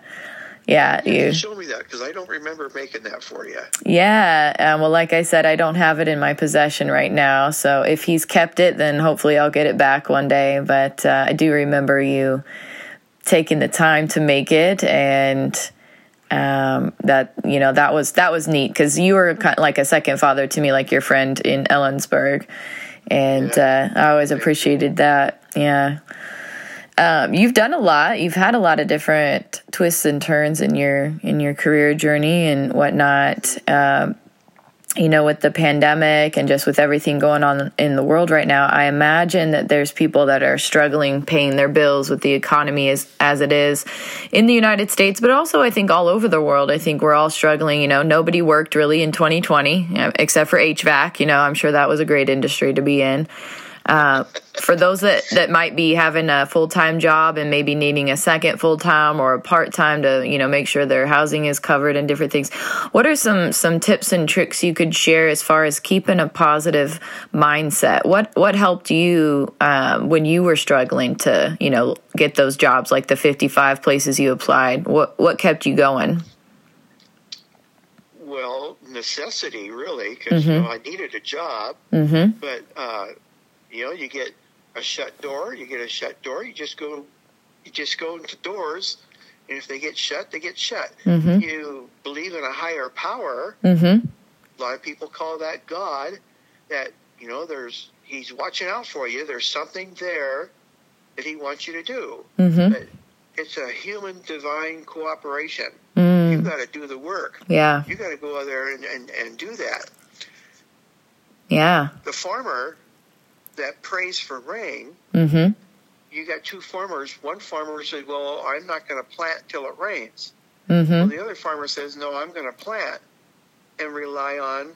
yeah, you Show me that because I don't remember making that for you. yeah. Uh, well, like I said, I don't have it in my possession right now. So if he's kept it, then hopefully I'll get it back one day. But uh, I do remember you taking the time to make it and um, that you know that was that was neat because you were kind of like a second father to me, like your friend in Ellensburg, and uh, I always appreciated that. Yeah, um, you've done a lot. You've had a lot of different twists and turns in your in your career journey and whatnot. Um, you know, with the pandemic and just with everything going on in the world right now, I imagine that there's people that are struggling paying their bills with the economy as as it is in the United States, but also I think all over the world. I think we're all struggling. You know, nobody worked really in 2020 uh, except for HVAC. You know, I'm sure that was a great industry to be in. Uh, for those that, that might be having a full time job and maybe needing a second full time or a part time to you know make sure their housing is covered and different things, what are some some tips and tricks you could share as far as keeping a positive mindset? What what helped you um, when you were struggling to you know get those jobs like the fifty five places you applied? What what kept you going? Well, necessity really, because you know, I needed a job. Mm-hmm. But uh, you know, you get a shut door, you get a shut door. You just go, you just go into doors, and if they get shut, they get shut. Mhm. You believe in a higher power. Mm-hmm. A lot of people call that God. That you know, there's He's watching out for you. There's something there that He wants you to do. Mm-hmm. But it's a human divine cooperation. Mm. You got to do the work. Yeah. You got to go out there and, and, and do that. Yeah. The farmer that prays for rain, Mm-hmm. you got two farmers. One farmer said, Well, I'm not going to plant till it rains. Mm-hmm. Well, the other farmer says, No, I'm going to plant and rely on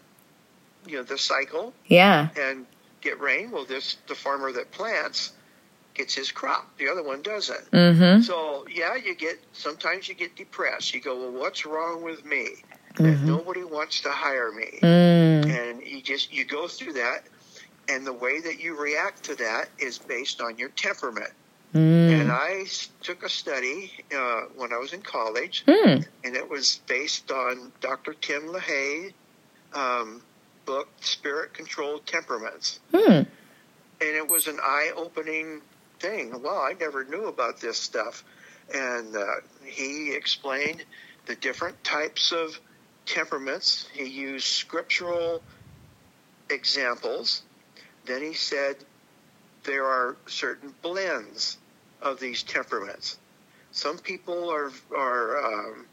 you know the cycle Yeah. and get rain. Well, this the farmer that plants gets his crop. The other one doesn't. Mm-hmm. So yeah, you get sometimes you get depressed. You go, Well, what's wrong with me? That Mhm. nobody wants to hire me. Mm. and you just you go through that and the way that you react to that is based on your temperament. Mm. And I took a study uh, when I was in college, Mm. and it was based on Dr. Tim LaHaye um, book, Spirit Controlled Temperaments. Mm. And it was an eye opening thing. Well, I never knew about this stuff. And uh, he explained the different types of temperaments. He used scriptural examples. Then he said there are certain blends of these temperaments. Some people are are um,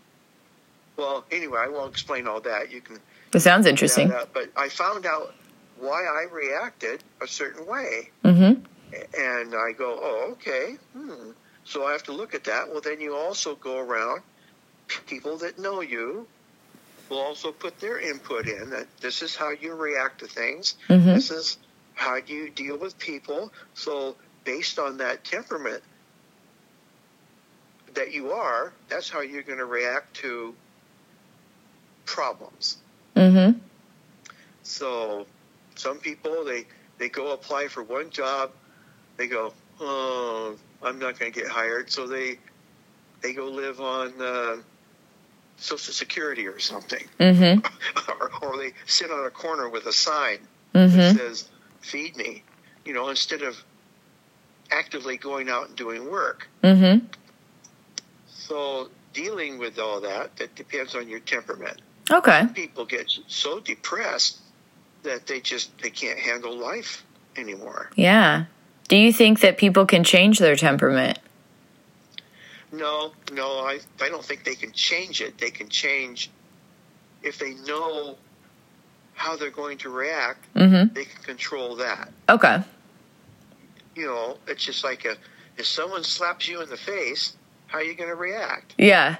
well. Anyway, I won't explain all that. You can That sounds interesting. that. But I found out why I reacted a certain way, Mm-hmm. and I go, "Oh, okay." Hmm. So I have to look at that. Well, then you also go around. People that know you will also put their input in. That this is how you react to things. Mm-hmm. This is how do you deal with people. So based on that temperament that you are, that's how you're going to react to problems. Mm-hmm. So some people they they go apply for one job, they go, oh, I'm not going to get hired, so they they go live on uh, Social Security or something, Mm-hmm. [laughs] or, or they sit on a corner with a sign Mm-hmm. says "Feed me," you know, instead of actively going out and doing work. Mm-hmm. So dealing with all that, that depends on your temperament. Okay. people get so depressed that they just they can't handle life anymore. Yeah. Do you think that people can change their temperament? No, no, I I don't think they can change it. They can change if they know how they're going to react. Mm-hmm. They can control that. Okay. You know, it's just like a if someone slaps you in the face, how are you going to react? Yeah.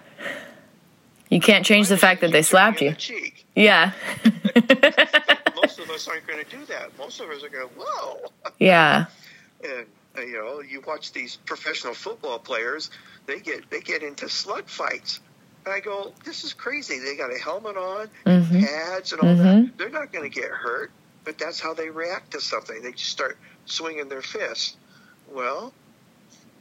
You can't change the fact that they slapped you. the cheek. Yeah. [laughs] Most of us aren't going to do that. Most of us are going, whoa. yeah. [laughs] and uh, you know you watch these professional football players they get they get into slug fights and i go this is crazy they got a helmet on Mhm. pads and all Mhm. that they're not going to get hurt but that's how they react to something they just start swinging their fists well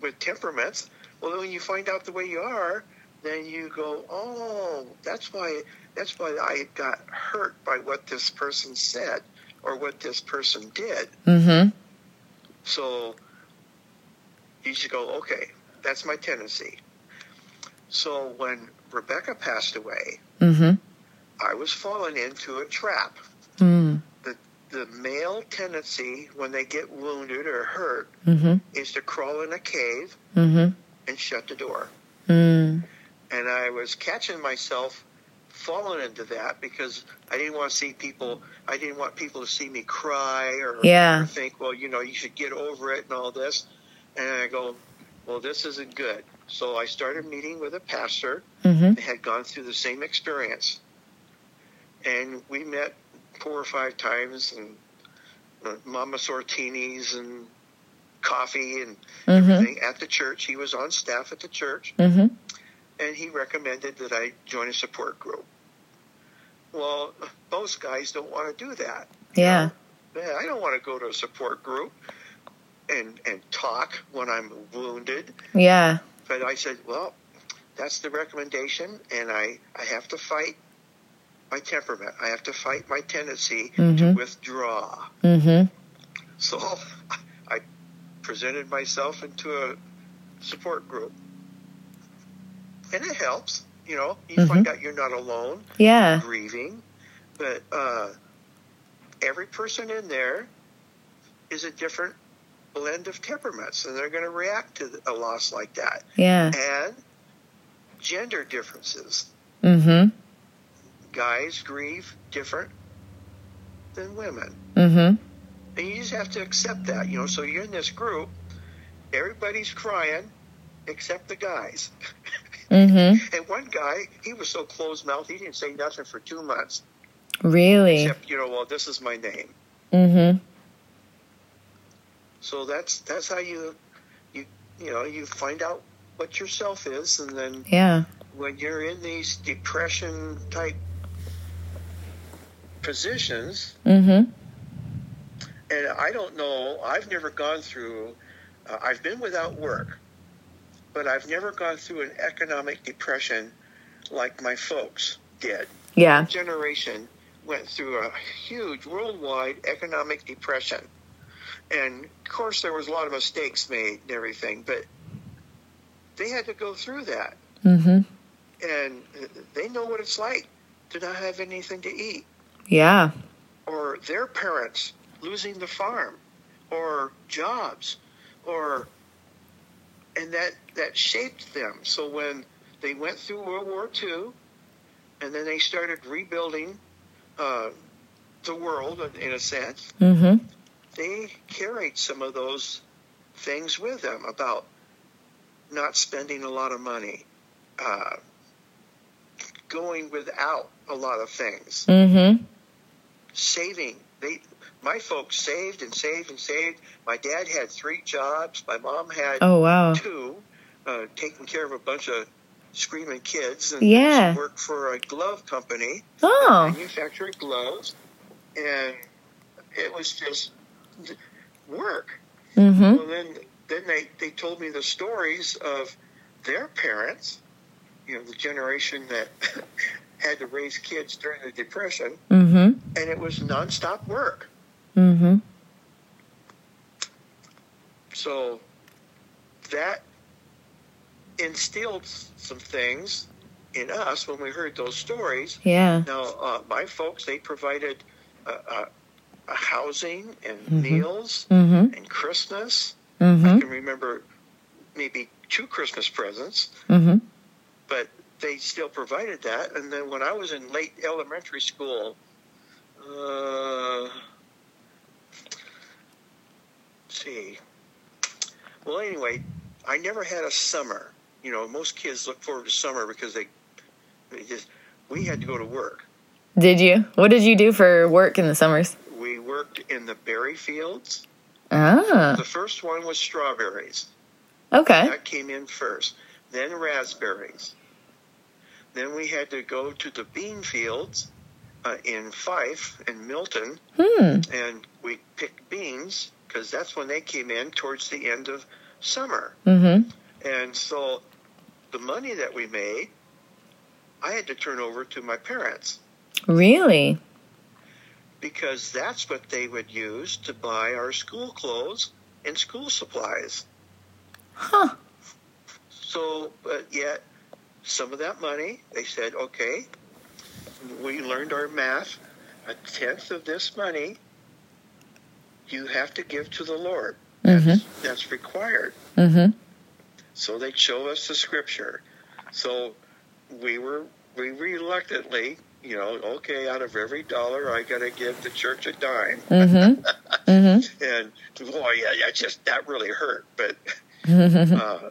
with temperaments well when you find out the way you are then you go oh that's why that's why i got hurt by what this person said or what this person did Mm-hmm. so you just go, okay, that's my tendency. So when Rebecca passed away, Mm-hmm. I was falling into a trap. Mm. The male tendency when they get wounded or hurt Mm-hmm. is to crawl in a cave Mm-hmm. and shut the door. Mm. And I was catching myself falling into that because I didn't want to see people, I didn't want people to see me cry or, Yeah. or think, well, you know, you should get over it and all this. And I go, well, this isn't good. So I started meeting with a pastor Mm-hmm. that had gone through the same experience. And we met four or five times and uh, Mama Stortini's and coffee and Mm-hmm. everything at the church. He was on staff at the church Mm-hmm. and he recommended that I join a support group. Well, most guys don't want to do that. Yeah. Man, I don't want to go to a support group and and talk when I'm wounded. Yeah. But I said, well, that's the recommendation, and I I have to fight my temperament. I have to fight my tendency to Mhm. withdraw. Mm-hmm. So I presented myself into a support group, and it helps. You know, you find out you're not alone Yeah. grieving, but uh, every person in there is a different blend of temperaments, and they're going to react to a loss like that. Yeah. And gender differences. Mm-hmm. Guys grieve different than women. Mm-hmm. And you just have to accept that, you know. So you're in this group, everybody's crying except the guys. [laughs] Mm-hmm. And one guy, he was so closed mouthed, he didn't say nothing for two months. Really? Except, you know, well, this is my name. Mm-hmm. So that's that's how you you you know you find out what yourself is, and then Yeah. when you're in these depression type positions, Mm-hmm. And I don't know, I've never gone through, uh, I've been without work, but I've never gone through an economic depression like my folks did. Yeah. Generation went through a huge worldwide economic depression. And course, there was a lot of mistakes made and everything, but they had to go through that. Mm-hmm. And they know what it's like to not have anything to eat. Yeah. Or their parents losing the farm or jobs or and that that shaped them so when they went through world war ii and then they started rebuilding uh, the world in a sense Mm-hmm. They carried some of those things with them about not spending a lot of money uh, going without a lot of things Mm-hmm. saving. They, my folks saved and saved and saved. My dad had three jobs. My mom had Oh wow. two, uh, taking care of a bunch of screaming kids. And Yeah. worked for a glove company, Oh. manufactured gloves, and it was just work. Mm-hmm. Well, then, then they, they told me the stories of their parents, you know, the generation that [laughs] had to raise kids during the Depression, Mm-hmm. and it was nonstop work. Mm-hmm. So that instilled some things in us when we heard those stories. Yeah. Now, uh, my folks, they provided a housing and Mhm. meals Mm-hmm. and Christmas. I Mm-hmm. can remember maybe two Christmas presents, Mm-hmm. but they still provided that. And then when I was in late elementary school, uh, let's see. Well, anyway, I never had a summer. You know, most kids look forward to summer because they, they just, we had to go to work. Did you? What did you do for work in the summers? Worked in the berry fields. Ah. The first one was strawberries. Okay. That came in first. Then raspberries. Then we had to go to the bean fields uh, in Fife and Milton, Hmm. and we picked beans because that's when they came in towards the end of summer. Mm-hmm. And so the money that we made, I had to turn over to my parents Really? Because that's what they would use to buy our school clothes and school supplies. Huh. So, but yet, some of that money, they said, okay, we learned our math. A tenth of this money you have to give to the Lord. That's, that's required. Mm-hmm. So they'd show us the scripture. So we were, we reluctantly, you know, okay, out of every dollar, I got to give the church a dime. [laughs] Mm-hmm. Mm-hmm. And boy, yeah, yeah, just that really hurt. But Mm-hmm. uh,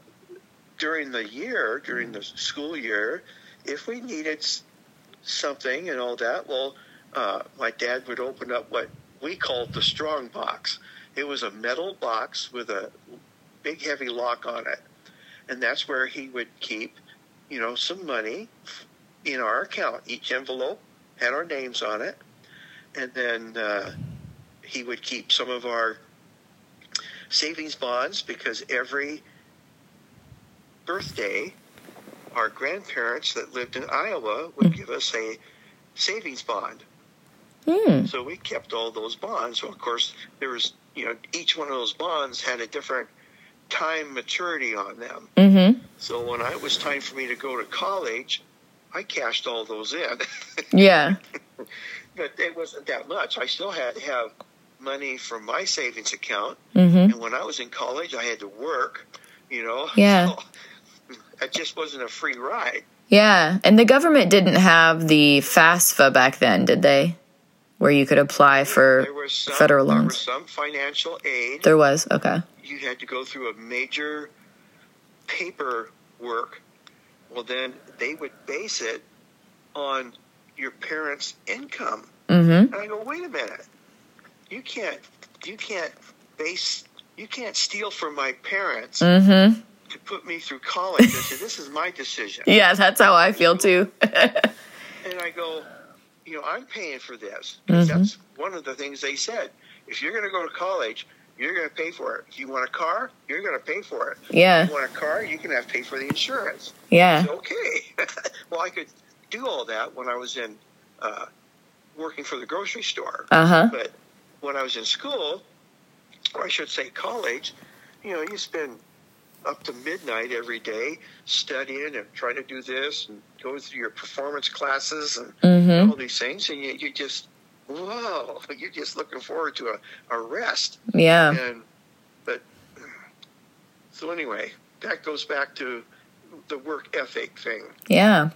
during the year, during the school year, if we needed something and all that, well, uh, my dad would open up what we called the strong box. It was a metal box with a big, heavy lock on it, and that's where he would keep, you know, some money in our account. Each envelope had our names on it, and then uh, he would keep some of our savings bonds because every birthday, our grandparents that lived in Iowa would give us a savings bond. Hmm. So we kept all those bonds. So of course, there was, you know, each one of those bonds had a different time maturity on them. Mm-hmm. So when it was time for me to go to college, I cashed all those in. [laughs] Yeah. but it wasn't that much. I still had to have money from my savings account. Mm-hmm. And when I was in college, I had to work, you know. [laughs] Yeah. So it just wasn't a free ride. Yeah. And the government didn't have the FAFSA back then, did they? Where you could apply for There was some, federal There loans. was some financial aid. There was. Okay. You had to go through a major paperwork. Well, then they would base it on your parents' income. Mm-hmm. And I go, wait a minute. You can't. You can't base. You can't steal from my parents Mm-hmm. to put me through college. I said, this is my decision. [laughs] Yeah, that's how I feel too. [laughs] And I go, you know, I'm paying for this. Mhm. That's one of the things they said. if you're going to go to college, you're going to pay for it. If you want a car, you're going to pay for it. Yeah. If you want a car, going to have to pay for the insurance. Yeah. Okay. [laughs] well, I could do all that when I was in uh, working for the grocery store. Uh huh. But when I was in school, or I should say college, you know, you spend up to midnight every day studying and trying to do this and go through your performance classes and Mm-hmm. all these things, and you, you just, whoa, [laughs] you're just looking forward to a, a rest. Yeah. And, but, [clears throat] so anyway, that goes back to the work ethic thing. Yeah.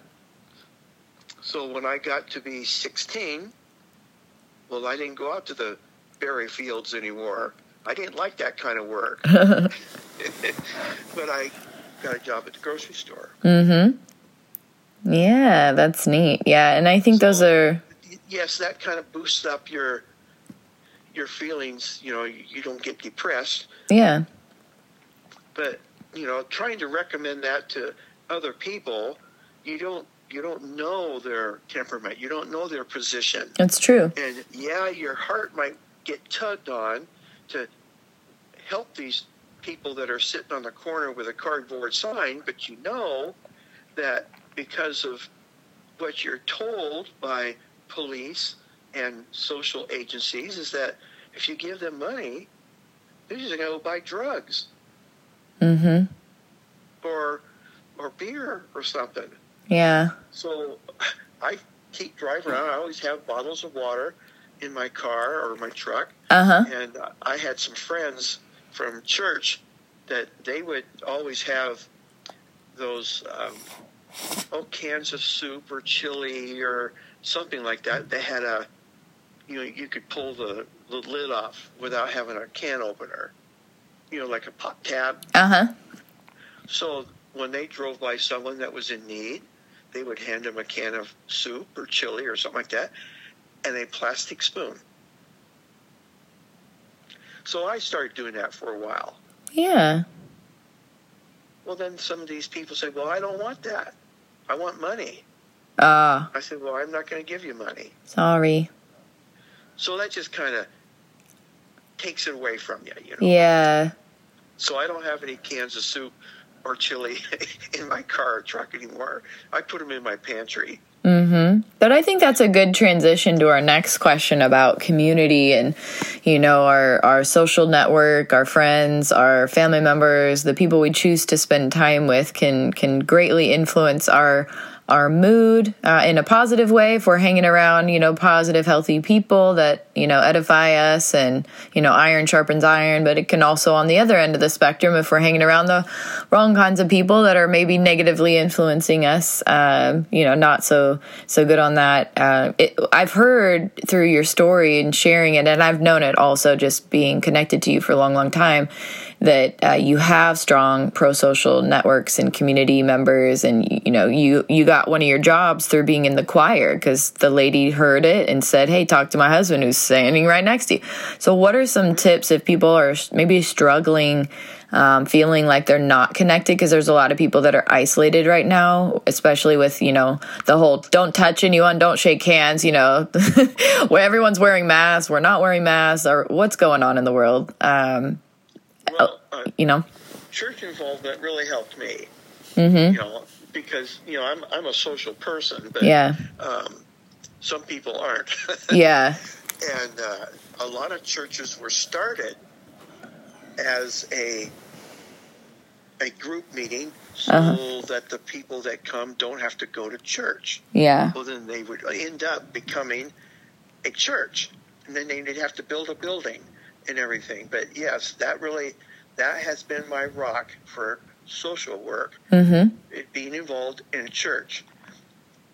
So when I got to be 16, well, I didn't go out to the berry fields anymore. I didn't like that kind of work. [laughs] [laughs] but I got a job at the grocery store. Mm-hmm. Yeah, that's neat. Yeah, and I think those are Yes, that kind of boosts up your your feelings. You know, you, you don't get depressed. yeah. But you know, trying to recommend that to other people, you don't you don't know their temperament. You don't know their position. That's true. And yeah, your heart might get tugged on to help these people that are sitting on the corner with a cardboard sign, but you know that because of what you're told by police and social agencies is that if you give them money, they're just going to go buy drugs Mm-hmm. or or beer or something. Yeah. So I keep driving around. I always have bottles of water in my car or my truck. Uh-huh. And I had some friends from church that they would always have those um, oh cans of soup or chili or something like that. They had a you know you could pull the, the lid off without having a can opener. You know, like a pop tab. Uh-huh. So when they drove by someone that was in need, they would hand them a can of soup or chili or something like that, and a plastic spoon. So I started doing that for a while. Yeah. Well, then some of these people say, "Well, I don't want that. I want money." Ah, I said, "Well, I'm not going to give you money." sorry. So that just kind of takes it away from you, you know. Yeah. So I don't have any cans of soup or chili [laughs] in my car or truck anymore. I put them in my pantry. Mm-hmm. But I think that's a good transition to our next question about community and, you know, our, our social network, our friends, our family members, the people we choose to spend time with can can greatly influence our our mood uh, in a positive way if we're hanging around, you know, positive, healthy people that, you know, edify us and, you know, iron sharpens iron. But it can also, on the other end of the spectrum, if we're hanging around the wrong kinds of people that are maybe negatively influencing us, um, you know, not so, so good on that. Uh, it, I've heard through your story and sharing it, and I've known it also just being connected to you for a long, long time that uh, you have strong pro-social networks and community members and you know you you got one of your jobs through being in the choir because the lady heard it and said hey talk to my husband who's standing right next to you. So what are some tips if people are maybe struggling um, feeling like they're not connected? Because there's a lot of people that are isolated right now especially with you know the whole don't touch anyone don't shake hands you know [laughs] where everyone's wearing masks we're not wearing masks or what's going on in the world? Um, Well, uh, you know church involvement really helped me. mm-hmm. You know, because you know I'm I'm a social person, but Yeah. um, some people aren't. [laughs] Yeah. and uh, a lot of churches were started as a a group meeting so Uh-huh. that the people that come don't have to go to church. Yeah. Well, then they would end up becoming a church, and then they'd have to build a building and everything. But yes, that really that has been my rock for social work. Mm-hmm. It being involved in church.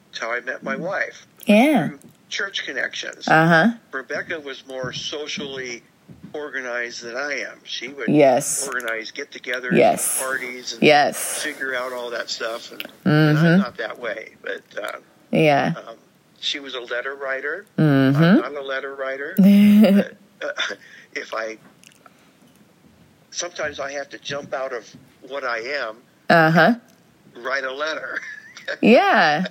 It's how I met my wife. Yeah. Church connections. Uh huh. Rebecca was more socially organized than I am. She would Yes. organize get-togethers, Yes. parties, and Yes. figure out all that stuff. And, and I'm Mm-hmm. not that way, but uh, Yeah. um, she was a letter writer. I'm Mm-hmm. not a letter writer. [laughs] Uh, if I sometimes I have to jump out of what I am, uh huh. write a letter. [laughs] Yeah.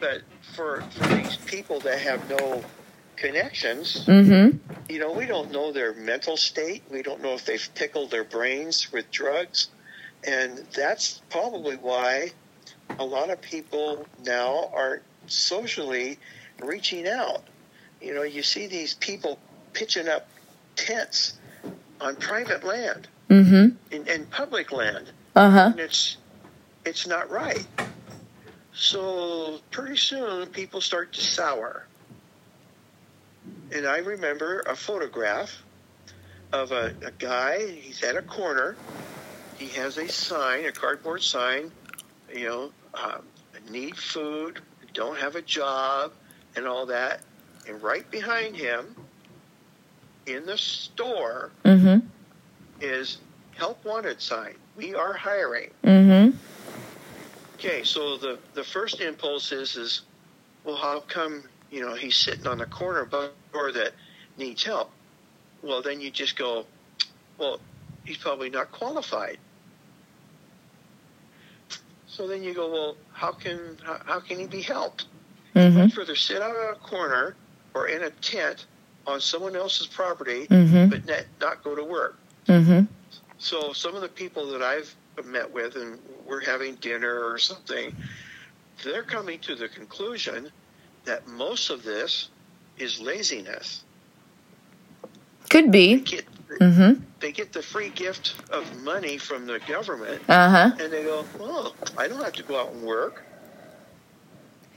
but for for these people that have no connections, Mm-hmm. you know, we don't know their mental state. We don't know if they've tickled their brains with drugs. And that's probably why a lot of people now are socially reaching out. You know, you see these people pitching up tents on private land Mm-hmm. and, and public land, Uh-huh. and it's it's not right. So pretty soon people start to sour. And I remember a photograph of a, a guy. He's at a corner. He has a sign, a cardboard sign. You know, um, need food, don't have a job, and all that. And right behind him, in the store, Mm-hmm. is help wanted sign. We are hiring. Mm-hmm. Okay, so the the first impulse is is well, how come you know he's sitting on the corner door that needs help? Well, then you just go, well, he's probably not qualified. So then you go, well, how can how, how can he be helped? Mm-hmm. Rather sit out on a corner or in a tent on someone else's property, Mm-hmm. but not, not go to work. Mm-hmm. So some of the people that I've met with and we're having dinner or something, they're coming to the conclusion that most of this is laziness. Could be. Get, Mm-hmm. they get the free gift of money from the government Uh-huh. and they go, oh, I don't have to go out and work.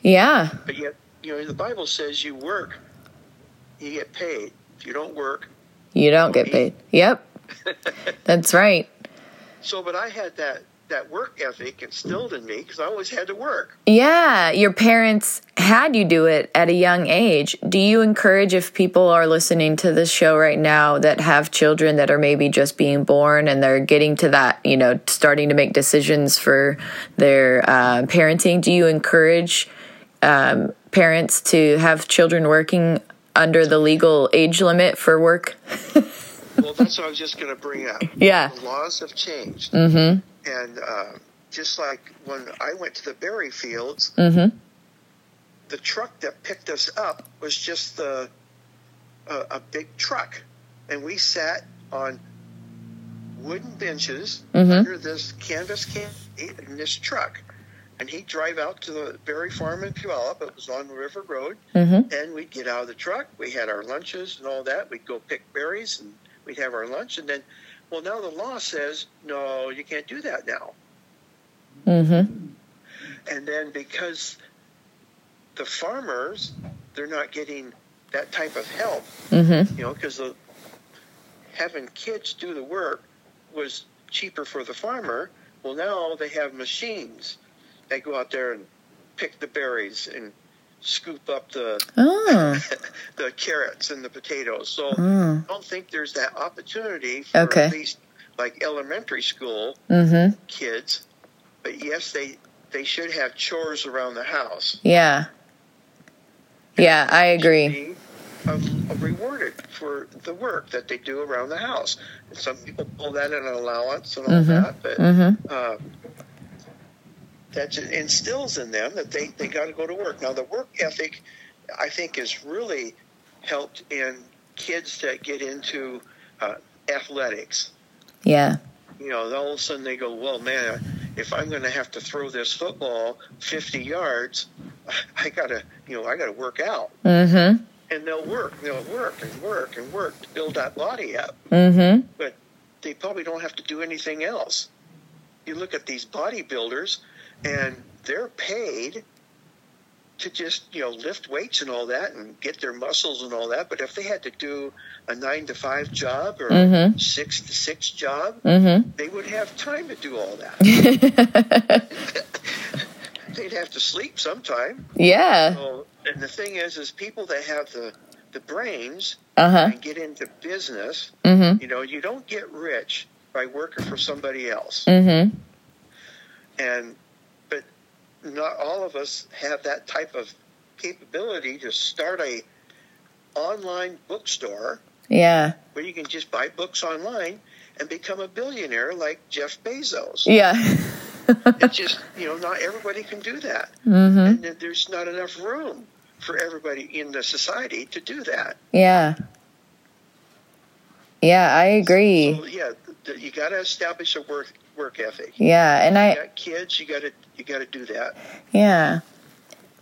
Yeah. But yet, you know, the Bible says you work, you get paid. If you don't work, You don't get paid. Yep. [laughs] That's right. so, but I had that, that work ethic instilled in me because I always had to work. Yeah, your parents had you do it at a young age. Do you encourage if people are listening to this show right now that have children that are maybe just being born and they're getting to that, you know, starting to make decisions for their uh, parenting? Do you encourage um, parents to have children working under the legal age limit for work? [laughs] Well, that's what I was just going to bring up. Yeah. The laws have changed. Mm hmm. And uh, just like when I went to the berry fields, hmm. Mm hmm. the truck that picked us up was just the, a, a big truck. And we sat on wooden benches Mhm. under this canvas can in this truck. And he'd drive out to the berry farm in Puyallup. It was on the River Road. Mm hmm. And we'd get out of the truck. We had our lunches and all that. We'd go pick berries and we'd have our lunch. And then, well, now the law says, no, you can't do that now. Mm hmm. And then because the farmers, they're not getting that type of help, Mm hmm. you know, because having kids do the work was cheaper for the farmer. Well, now they have machines. They go out there and pick the berries and scoop up the Oh. [laughs] the carrots and the potatoes. So Mm. I don't think there's that opportunity for Okay. at least like elementary school Mm hmm. kids. But yes, they they should have chores around the house. Yeah. Yeah, I agree. Be, uh, rewarded for the work that they do around the house. And some people pull that in an allowance and all Mhm. that, but Mm-hmm. uh, that instills in them that they, they got to go to work. Now, the work ethic, I think, has really helped in kids that get into uh, athletics. Yeah. You know, all of a sudden they go, well, man, if I'm going to have to throw this football 50 yards, [laughs] I got to, you know, I got to work out. Mm-hmm. And they'll work, they'll work and work and work to build that body up. Mm-hmm. But they probably don't have to do anything else. You look at these bodybuilders, and they're paid to just you know lift weights and all that and get their muscles and all that. But if they had to do a nine to five job or Mhm. six to six job, Mm-hmm. they would have time to do all that. [laughs] [laughs] They'd have to sleep sometime. yeah. So, and the thing is, is people that have the the brains Uh-huh. and get into business. Mm-hmm. You know, you don't get rich by working for somebody else. Mm-hmm. And not all of us have that type of capability to start a online bookstore Yeah. where you can just buy books online and become a billionaire like Jeff Bezos. Yeah. It's [laughs] just, you know, not everybody can do that. mm-hmm. And there's not enough room for everybody in the society to do that. Yeah. Yeah, I agree. So, yeah, you got to establish a work work ethic. Yeah, and You I got kids, you got to you got to do that. yeah.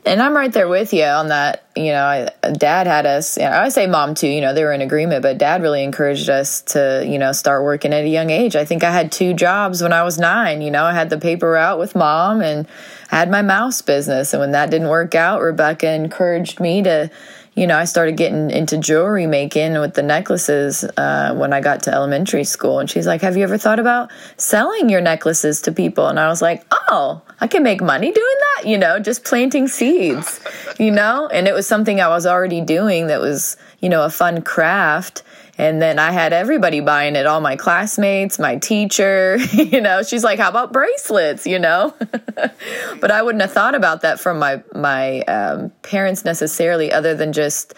And I'm right there with you on that. You know, I, dad had us, you know, I say mom too, you know, they were in agreement, but dad really encouraged us to, you know, start working at a young age. I think I had two jobs when I was nine. You know, I had the paper route with mom and had my mouse business. And when that didn't work out, Rebecca encouraged me to, you know, I started getting into jewelry making with the necklaces uh, when I got to elementary school. And she's like, Have you ever thought about selling your necklaces to people? And I was like, Oh, I can make money doing that, you know, just planting seeds, you know? And it was something I was already doing that was, you know, a fun craft. And then I had everybody buying it, all my classmates, my teacher, [laughs] you know, she's like, how about bracelets, you know? [laughs] but I wouldn't have thought about that from my, my um, parents necessarily, other than just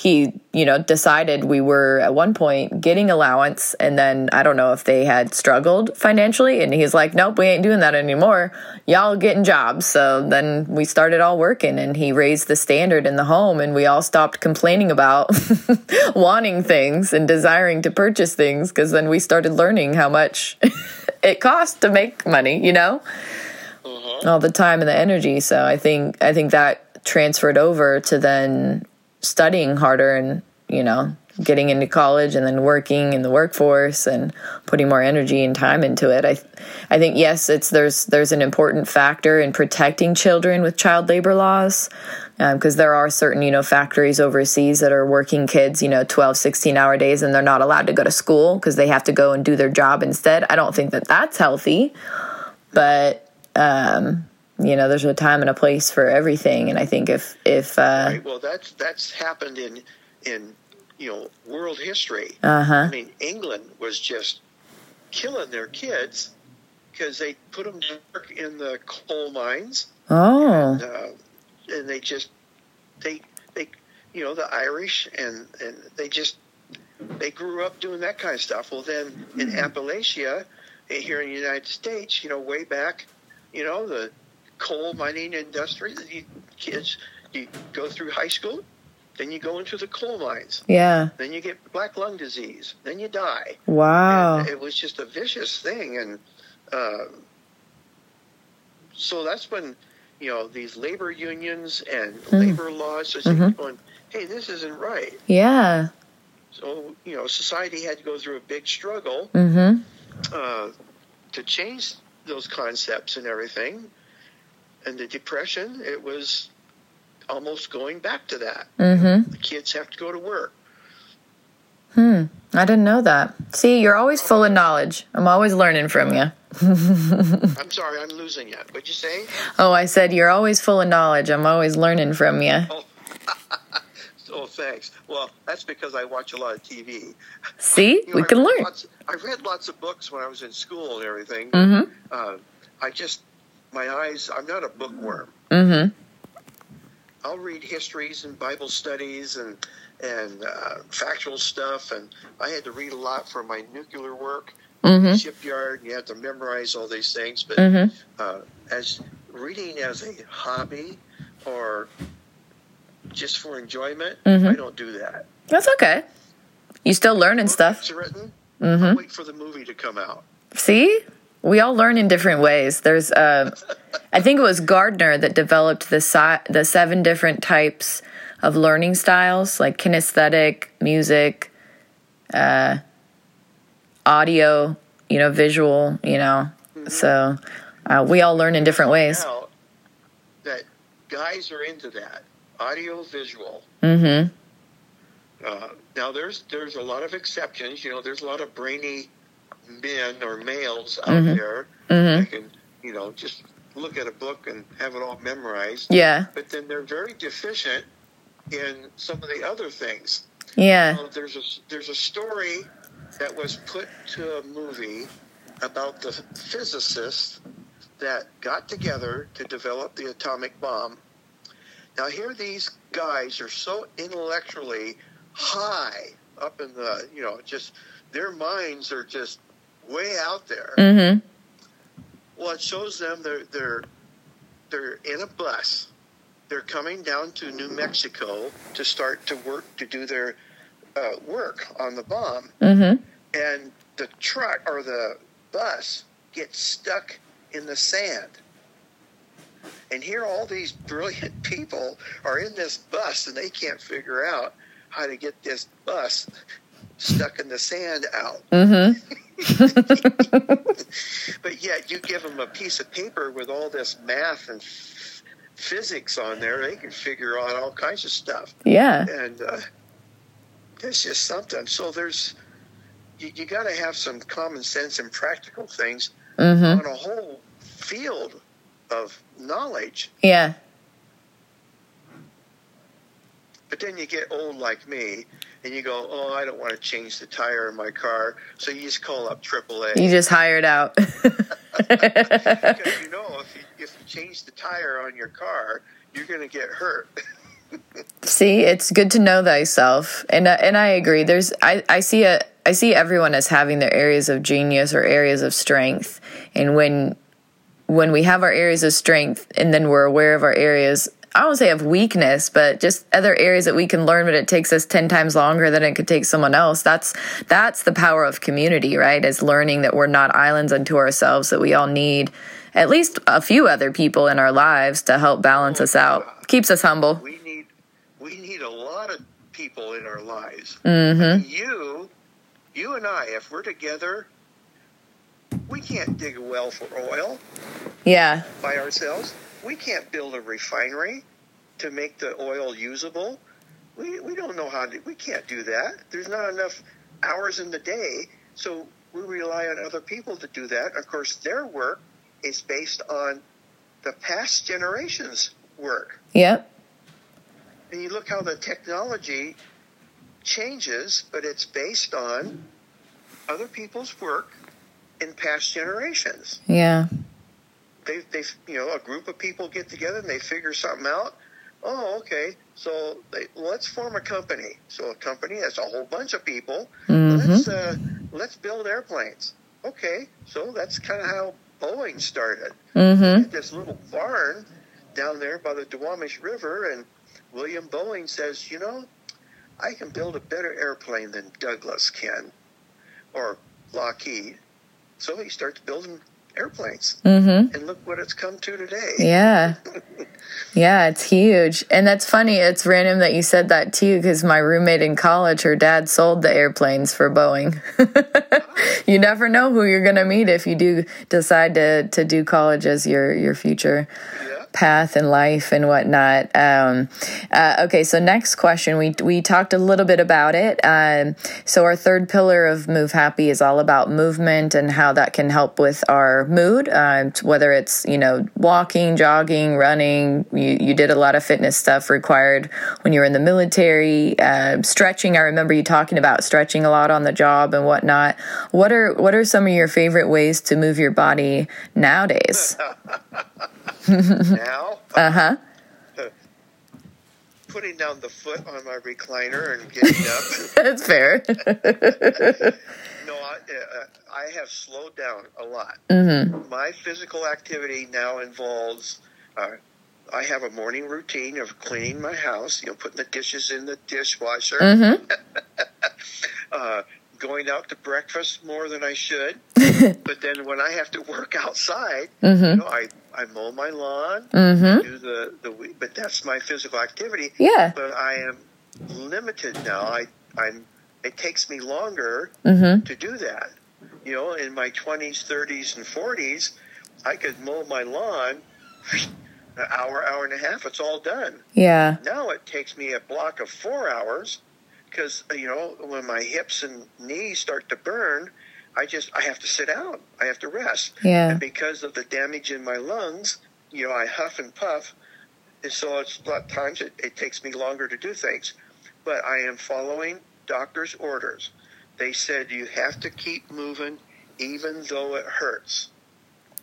he, you know, decided we were at one point getting allowance. And then I don't know if they had struggled financially. And he's like, nope, we ain't doing that anymore. Y'all getting jobs. So then we started all working and he raised the standard in the home and we all stopped complaining about [laughs] wanting things and desiring to purchase things because then we started learning how much [laughs] it costs to make money, you know? Mm-hmm. all the time and the energy. So I think I think that transferred over to then studying harder and you know getting into college and then working in the workforce and putting more energy and time into it. I I think yes, it's there's there's an important factor in protecting children with child labor laws because um, there are certain you know factories overseas that are working kids you know 12 16 hour days and they're not allowed to go to school because they have to go and do their job instead i don't think that that's healthy but um, you know, there's a time and a place for everything, and I think if if uh, Right. Well, that's that's happened in in you know world history. uh huh, I mean, England was just killing their kids because they put them to work in the coal mines, oh, uh, and they just they they you know the Irish and and they just they grew up doing that kind of stuff. Well, then in Appalachia, eh, here in the United States, you know, way back, you know, the coal mining industry, you kids, you go through high school, then you go into the coal mines, yeah, then you get black lung disease, then you die. wow, And it was just a vicious thing, and uh, so that's when you know these labor unions and labor laws are Mhm. going, "Hey, this isn't right." yeah, So you know, society had to go through a big struggle mm-hmm, uh, to change those concepts and everything. And the depression, it was almost going back to that. mm-hmm, The kids have to go to work. hmm. I didn't know that. See, you're always full of knowledge. I'm always learning from you. [laughs] I'm sorry, I'm losing you. What'd you say? Oh, I said you're always full of knowledge. I'm always learning from you. [laughs] Oh, thanks. Well, that's because I watch a lot of TV. See, You know, we I can learn. Lots, I read lots of books when I was in school and everything. Mm-hmm, Uh, I just, my eyes, I'm not a bookworm. mm-hmm, I'll read histories and Bible studies and and uh, factual stuff, and I had to read a lot for my nuclear work, mm-hmm, shipyard. You have to memorize all these things, but mm-hmm. uh, as reading as a hobby or just for enjoyment, Mhm. I don't do that. That's okay. You still learning stuff. Written. Mm-hmm. I'll wait for the movie to come out. See, we all learn in different ways. There's, uh, I think it was Gardner that developed the si- the seven different types of learning styles, like kinesthetic, music, uh, audio, you know, visual, you know. So uh, we all learn in different ways. Now that guys are into that audio visual. Mm-hmm. Uh, now there's there's a lot of exceptions. You know, there's a lot of brainy men or males out Mhm. there Mm-hmm. that can you know just look at a book and have it all memorized. Yeah. But then they're very deficient in some of the other things. Yeah. Uh, there's a there's a story that was put to a movie about the physicists that got together to develop the atomic bomb. Now here these guys are so intellectually high up in the you know just their minds are just way out there. Mm-hmm. Well, it shows them they're they're they're in a bus. They're coming down to New Mexico to start to work to do their uh, work on the bomb, Mm-hmm. and the truck or the bus gets stuck in the sand. And here, all these brilliant [laughs] people are in this bus, and they can't figure out how to get this bus stuck in the sand out. Mm-hmm. [laughs] But yet, you give them a piece of paper with all this math and f- physics on there, they can figure out all kinds of stuff. Yeah. And uh, it's just something. So there's, you, you got to have some common sense and practical things Mm-hmm. on a whole field of knowledge. Yeah. But then you get old like me, and you go, "Oh, I don't want to change the tire in my car," so you just call up AAA. You just hired out. because you know if you, if you change the tire on your car, you're going to get hurt. [laughs] See, it's good to know thyself, and uh, and I agree. There's I I see a I see everyone as having their areas of genius or areas of strength, and when when we have our areas of strength, and then we're aware of our areas. I won't say of weakness, but just other areas that we can learn, but it takes us ten times longer than it could take someone else. That's that's the power of community, right? Is learning that we're not islands unto ourselves. That we all need at least a few other people in our lives to help balance us out. Keeps us humble. we need we need a lot of people in our lives. Mm-hmm. You, you and I, if we're together, we can't dig a well for oil Yeah. by ourselves. We can't build a refinery to make the oil usable. We, we don't know how to, we can't do that. There's not enough hours in the day. So we rely on other people to do that. Of course, their work is based on the past generations' work. Yep. And you look how the technology changes, but it's based on other people's work in past generations. Yeah. They, they, you know, a group of people get together and they figure something out. Oh, okay. So they, let's form a company. So a company that's a whole bunch of people. Mm-hmm. Let's uh, let's build airplanes. Okay. So that's kind of how Boeing started. Mm-hmm. This little barn down there by the Duwamish River, and William Boeing says, you know, I can build a better airplane than Douglas can, or Lockheed. So he starts building airplanes, Mm-hmm. and look what it's come to today. Yeah. [laughs] Yeah, it's huge. And that's funny. It's random that you said that too, because my roommate in college, her dad sold the airplanes for Boeing. [laughs] you never know who you're going to meet if you do decide to, to do college as your, your future Yeah. Path in life and whatnot. Um, uh, okay, so next question. We we talked a little bit about it. Um, so our third pillar of Move Happy is all about movement and how that can help with our mood. Um, whether it's you know walking, jogging, running. You you did a lot of fitness stuff required when you were in the military. Um, stretching. I remember you talking about stretching a lot on the job and whatnot. What are what are some of your favorite ways to move your body nowadays? [laughs] Now, [laughs] Uh huh. [laughs] putting down the foot on my recliner and getting up. [laughs] That's fair. no, I, uh, I have slowed down a lot. hmm my physical activity now involves uh, I have a morning routine of cleaning my house, you know, putting the dishes in the dishwasher, hmm uh, going out to breakfast more than I should. but then when I have to work outside, you hmm know, I, I mow my lawn, hmm do the, the but that's my physical activity. Yeah. But I am limited now. I I'm it takes me longer hmm to do that. You know, in my 20s, 30s, and 40s, I could mow my lawn an hour, hour and a half. It's all done. Yeah. Now it takes me a block of four hours because you know when my hips and knees start to burn, I just I have to sit down. I have to rest. Yeah. And because of the damage in my lungs, you know, I huff and puff, and so it's a lot of times it, it takes me longer to do things. But I am following doctor's orders. They said you have to keep moving even though it hurts.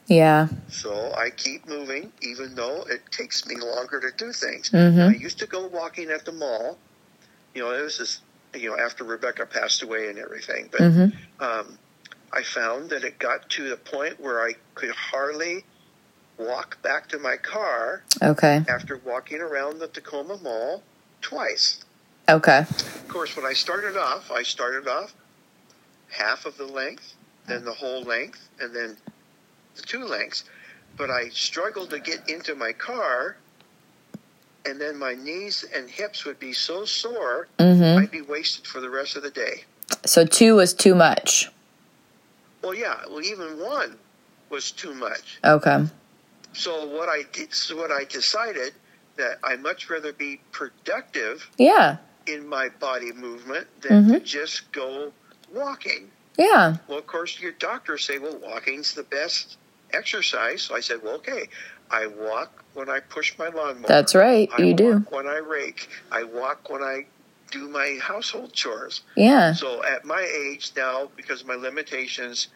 Yeah. So I keep moving even though it takes me longer to do things. Mhm. I used to go walking at the mall. You know, it was just, you know, after Rebecca passed away and everything. But hmm um, I found that it got to the point where I could hardly walk back to my car Okay. after walking around the Tacoma Mall twice. Okay. Of course, when I started off, I started off half of the length, then the whole length, and then the two lengths. But I struggled to get into my car, and then my knees and hips would be so sore, Mm-hmm. I'd be wasted for the rest of the day. So two was too much. Well, yeah, well, even one was too much. Okay. So what I did, so what I decided that I much rather be productive Yeah. in my body movement than mm-hmm. to just go walking. Yeah. Well, of course, your doctors say, well, walking's the best exercise. So I said, well, okay. I walk when I push my lawnmower. That's right. I You do. when I rake. I walk when I do my household chores. Yeah. So at my age now, because of my limitations,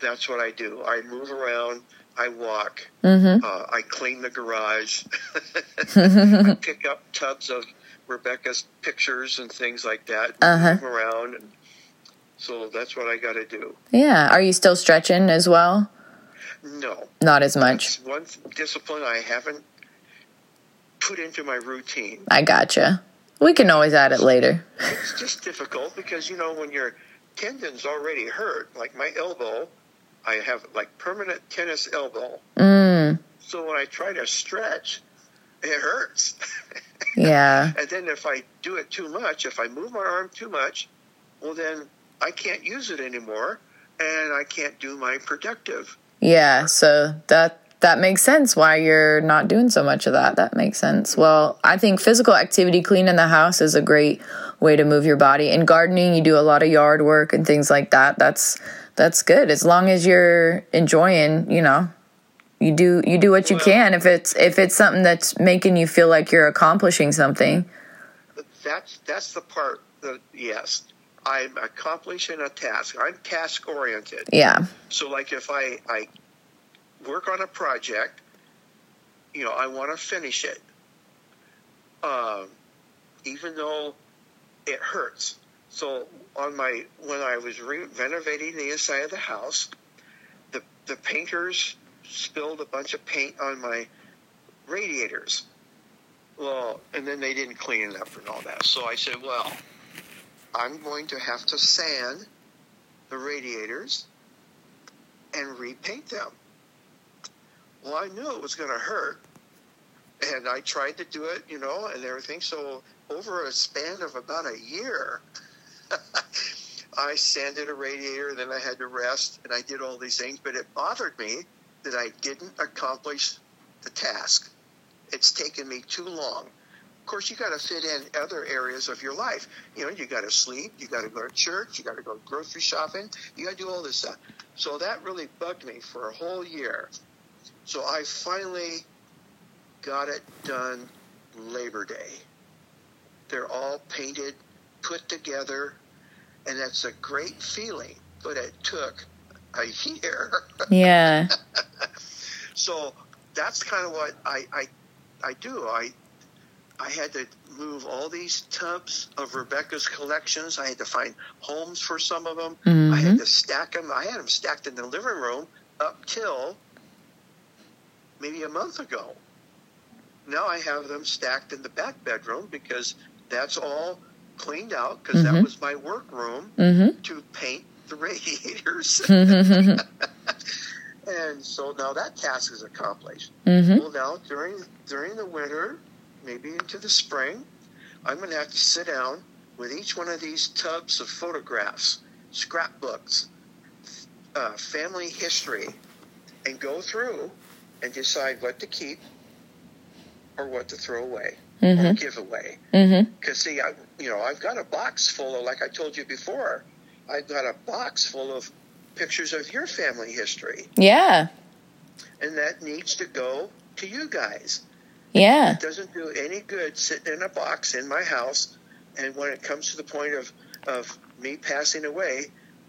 that's what I do. I move around. I walk. Mm-hmm. Uh, I clean the garage. [laughs] I pick up tubs of Rebecca's pictures and things like that. Uh-huh. Move around. And so that's what I got to do. Yeah. Are you still stretching as well? No, Not as much. it's one discipline I haven't put into my routine. I gotcha. We can always add it later. It's just difficult because you know when your tendons already hurt, like my elbow, I have like permanent tennis elbow. Mm. So when I try to stretch, it hurts. [laughs] Yeah. And then if I do it too much, if I move my arm too much, well, then I can't use it anymore and I can't do my productive. Yeah. So that that makes sense why you're not doing so much of that. That makes sense. Well, I think physical activity, cleaning the house is a great way to move your body. And gardening, you do a lot of yard work and things like that. That's that's good as long as you're enjoying, you know. You do you do what you Well- can if it's if it's something that's making you feel like you're accomplishing something. That's, that's the part that, yes, I'm accomplishing a task. I'm task oriented. Yeah. So, like, if I, I work on a project, you know, I want to finish it, um, even though it hurts. So, on my when I was re- renovating the inside of the house, the the painters spilled a bunch of paint on my radiators. Well, and then they didn't clean it up and all that. So I said, well, I'm going to have to sand the radiators and repaint them. Well, I knew it was going to hurt, and I tried to do it, you know, and everything. So over a span of about a year, [laughs] I sanded a radiator, then I had to rest, and I did all these things. But it bothered me that I didn't accomplish the task. It's taken me too long. Of course, you got to fit in other areas of your life. You know, you got to sleep, you got to go to church, you got to go grocery shopping, you got to do all this stuff. So that really bugged me for a whole year. So I finally got it done Labor Day. They're all painted, put together, and that's a great feeling. But it took a year. [laughs] Yeah. So that's kind of what I, I, I do. I, I had to move all these tubs of Rebecca's collections. I had to find homes for some of them. I had mm-hmm. to stack them. I had them stacked in the living room up till maybe a month ago. Now I have them stacked in the back bedroom because that's all cleaned out because that was my work room Mhm. to paint the radiators. [laughs] Mhm. [laughs] and so now that task is accomplished. Mhm. Well, now during during the winter, maybe into the spring, I'm going to have to sit down with each one of these tubs of photographs, scrapbooks, uh, family history, and go through and decide what to keep or what to throw away or Mhm. give away. Mhm. Because see, I, you know, I've got a box full of, like I told you before, I've got a box full of pictures of your family history, Yeah. and that needs to go to you guys. Yeah. It doesn't do any good sitting in a box in my house, and when it comes to the point of of me passing away,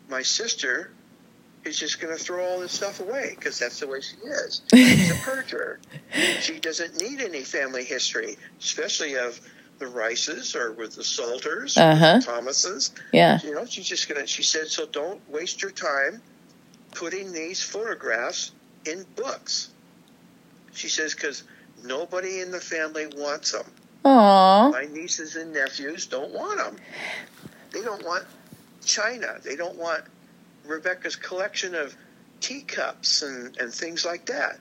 my sister is just going to throw all this stuff away because that's the way she is. [laughs] She's a purger. She doesn't need any family history, especially of the Rices or with the Salters, Uh-huh. the Thomases. Yeah. You know, she's just gonna. She said, so don't waste your time putting these photographs in books. She says because nobody in the family wants them. Aww. My nieces and nephews don't want them. They don't want China. They don't want Rebecca's collection of teacups and, and things like that.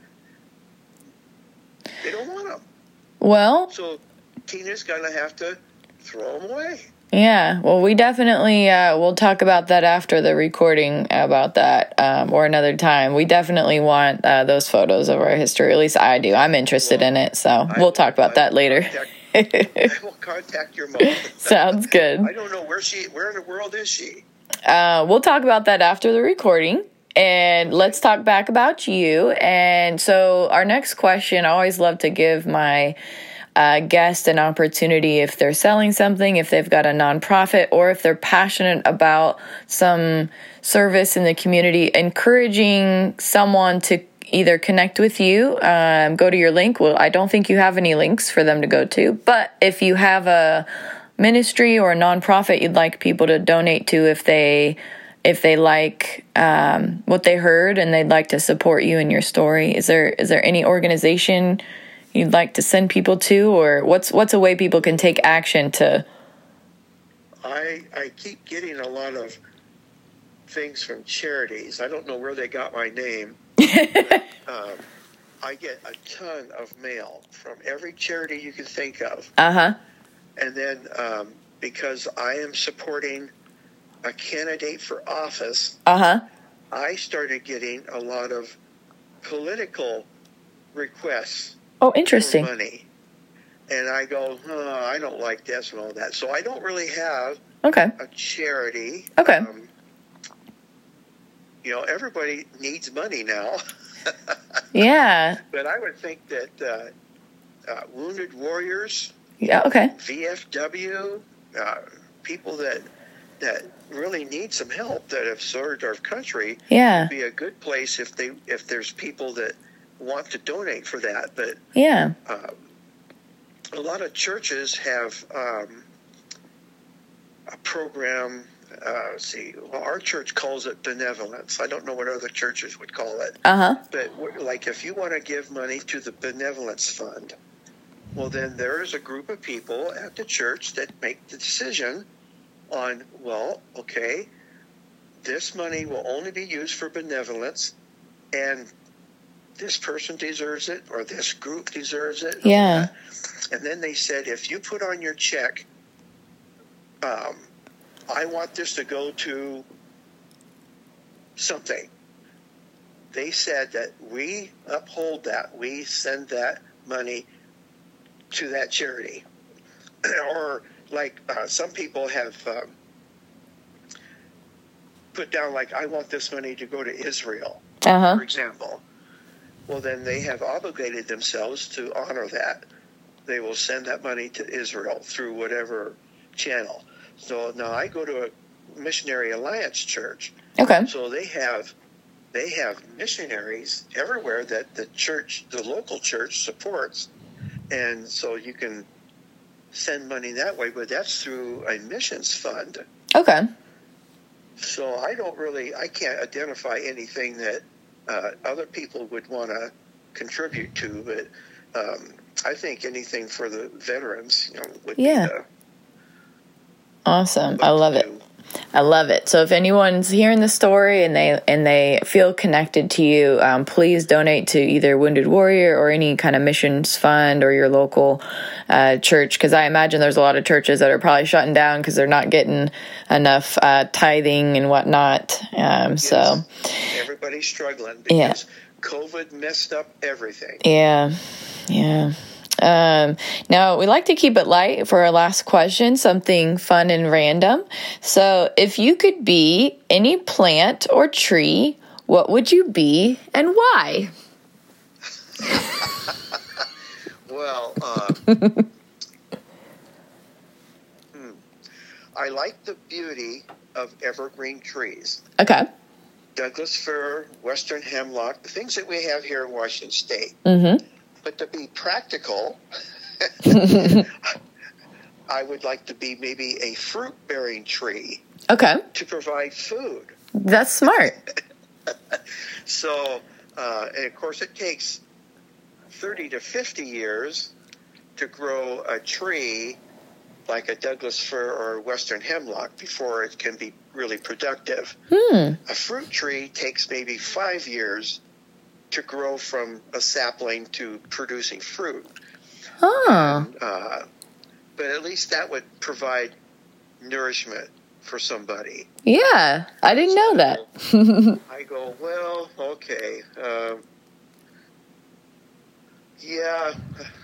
They don't want them. Well, So Tina's going to have to throw them away. yeah. Well, we definitely uh, we'll talk about that after the recording about that um, or another time. We definitely want uh, those photos of our history. At least I do. I'm interested in it, so I we'll talk about I that later. I will contact your mom. [laughs] Sounds good. I don't know where she. Where in the world is she? Uh, we'll talk about that after the recording. And let's talk back about you. And so, our next question I always love to give my uh, guest an opportunity if they're selling something, if they've got a nonprofit, or if they're passionate about some service in the community, encouraging someone to either connect with you, um, go to your link. Well, I don't think you have any links for them to go to, but if you have a ministry or a nonprofit you'd like people to donate to if they if they like um, what they heard and they'd like to support you in your story is there is there any organization you'd like to send people to or what's what's a way people can take action to I I keep getting a lot of things from charities. I don't know where they got my name. [laughs] but, um, I get a ton of mail from every charity you can think of, uh-huh and then um, because I am supporting a candidate for office, uh-huh I started getting a lot of political requests oh for interesting money. And I go, oh, I don't like this and all that. So I don't really have okay a charity. Okay. Um, you know, everybody needs money now. [laughs] yeah but I would think that uh, uh, Wounded Warriors, yeah okay VFW, uh, people that that really need some help that have served our country, yeah be a good place if they if there's people that want to donate for that. But yeah um, a lot of churches have um, a program. Uh, let's see, well, our church calls it benevolence. I don't know what other churches would call it, uh-huh but like if you want to give money to the benevolence fund, well, then there is a group of people at the church that make the decision on, well, okay, this money will only be used for benevolence, and this person deserves it, or this group deserves it. Yeah. And then they said, if you put on your check, um, I want this to go to something. They said that we uphold that. We send that money to that charity. [clears throat] or like uh, some people have um, put down, like, I want this money to go to Israel uh-huh for example, well, then they have obligated themselves to honor that. They will send that money to Israel through whatever channel. So now I go to a missionary alliance church, okay so they have they have missionaries everywhere that the church, the local church, supports, and so you can send money that way. But that's through a missions fund. okay So I don't really, I can't identify anything that uh, other people would want to contribute to, but um, I think anything for the veterans, you know, would Yeah. be the awesome i love it I love it. So if anyone's hearing the story and they and they feel connected to you, um, please donate to either Wounded Warrior or any kind of missions fund or your local uh, church. Because I imagine there's a lot of churches that are probably shutting down because they're not getting enough uh, tithing and whatnot. Um, So Everybody's struggling Yeah. because COVID messed up everything. yeah, yeah. Um, now we like to keep it light for our last question, something fun and random. So, if you could be any plant or tree, what would you be and why? [laughs] Well, uh, [laughs] hmm. I like the beauty of evergreen trees. Okay. Douglas fir, western hemlock, the things that we have here in Washington State. Mm-hmm. But to be practical, [laughs] I would like to be maybe a fruit bearing tree Okay. to provide food. That's smart. [laughs] So, uh, and of course, it takes 30 to 50 years to grow a tree like a Douglas fir or western hemlock before it can be really productive. Hmm. A fruit tree takes maybe five years to grow from a sapling to producing fruit. Oh. Uh, but at least that would provide nourishment for somebody. Yeah. I didn't know that. [laughs] I go, well, okay. Um, yeah,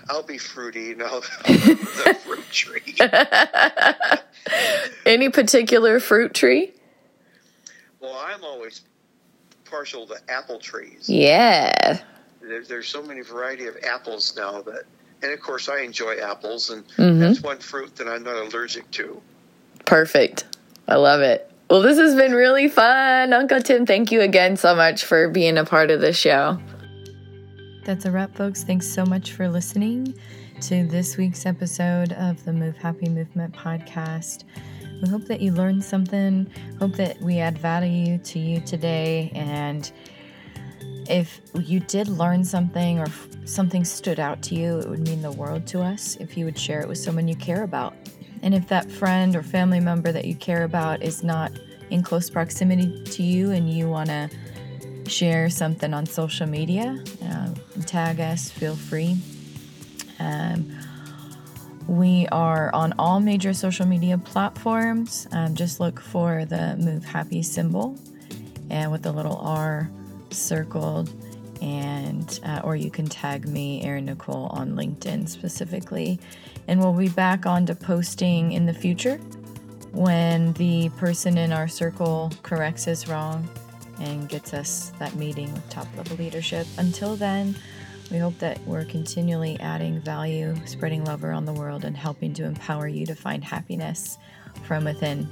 I'll be fruity and I'll, [laughs] I'll the fruit tree. [laughs] Any particular fruit tree? Well, I'm always partial to apple trees. Yeah. There, there's so many variety of apples now that, and of course I enjoy apples, and Mhm. that's one fruit that I'm not allergic to. Perfect. I love it. Well, this has been really fun. Uncle Tim, thank you again so much for being a part of the show. That's a wrap, folks. Thanks so much for listening to this week's episode of the Move Happy Movement podcast. We hope that you learned something. Hope that we add value to you today. And if you did learn something or something stood out to you, it would mean the world to us if you would share it with someone you care about. And if that friend or family member that you care about is not in close proximity to you and you want to share something on social media, uh, tag us, feel free. Um, we are on all major social media platforms. Um, just look for the Move Happy symbol and with the little R circled. And uh, or you can tag me, Erin Nicole, on LinkedIn specifically, and we'll be back on to posting in the future when the person in our circle corrects us wrong and gets us that meeting with top level leadership. Until then, we hope that we're continually adding value, spreading love around the world, and helping to empower you to find happiness from within.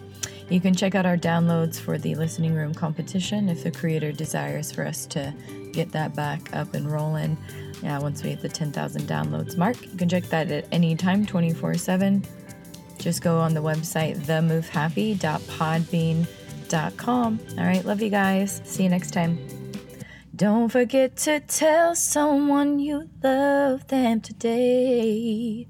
You can check out our downloads for the listening room competition if the creator desires for us to get that back up and rolling. Yeah, once we hit the 10,000 downloads mark, you can check that at any time, 24 7. Just go on the website, themovehappy.podbean.com. All right, love you guys. See you next time. Don't forget to tell someone you love them today.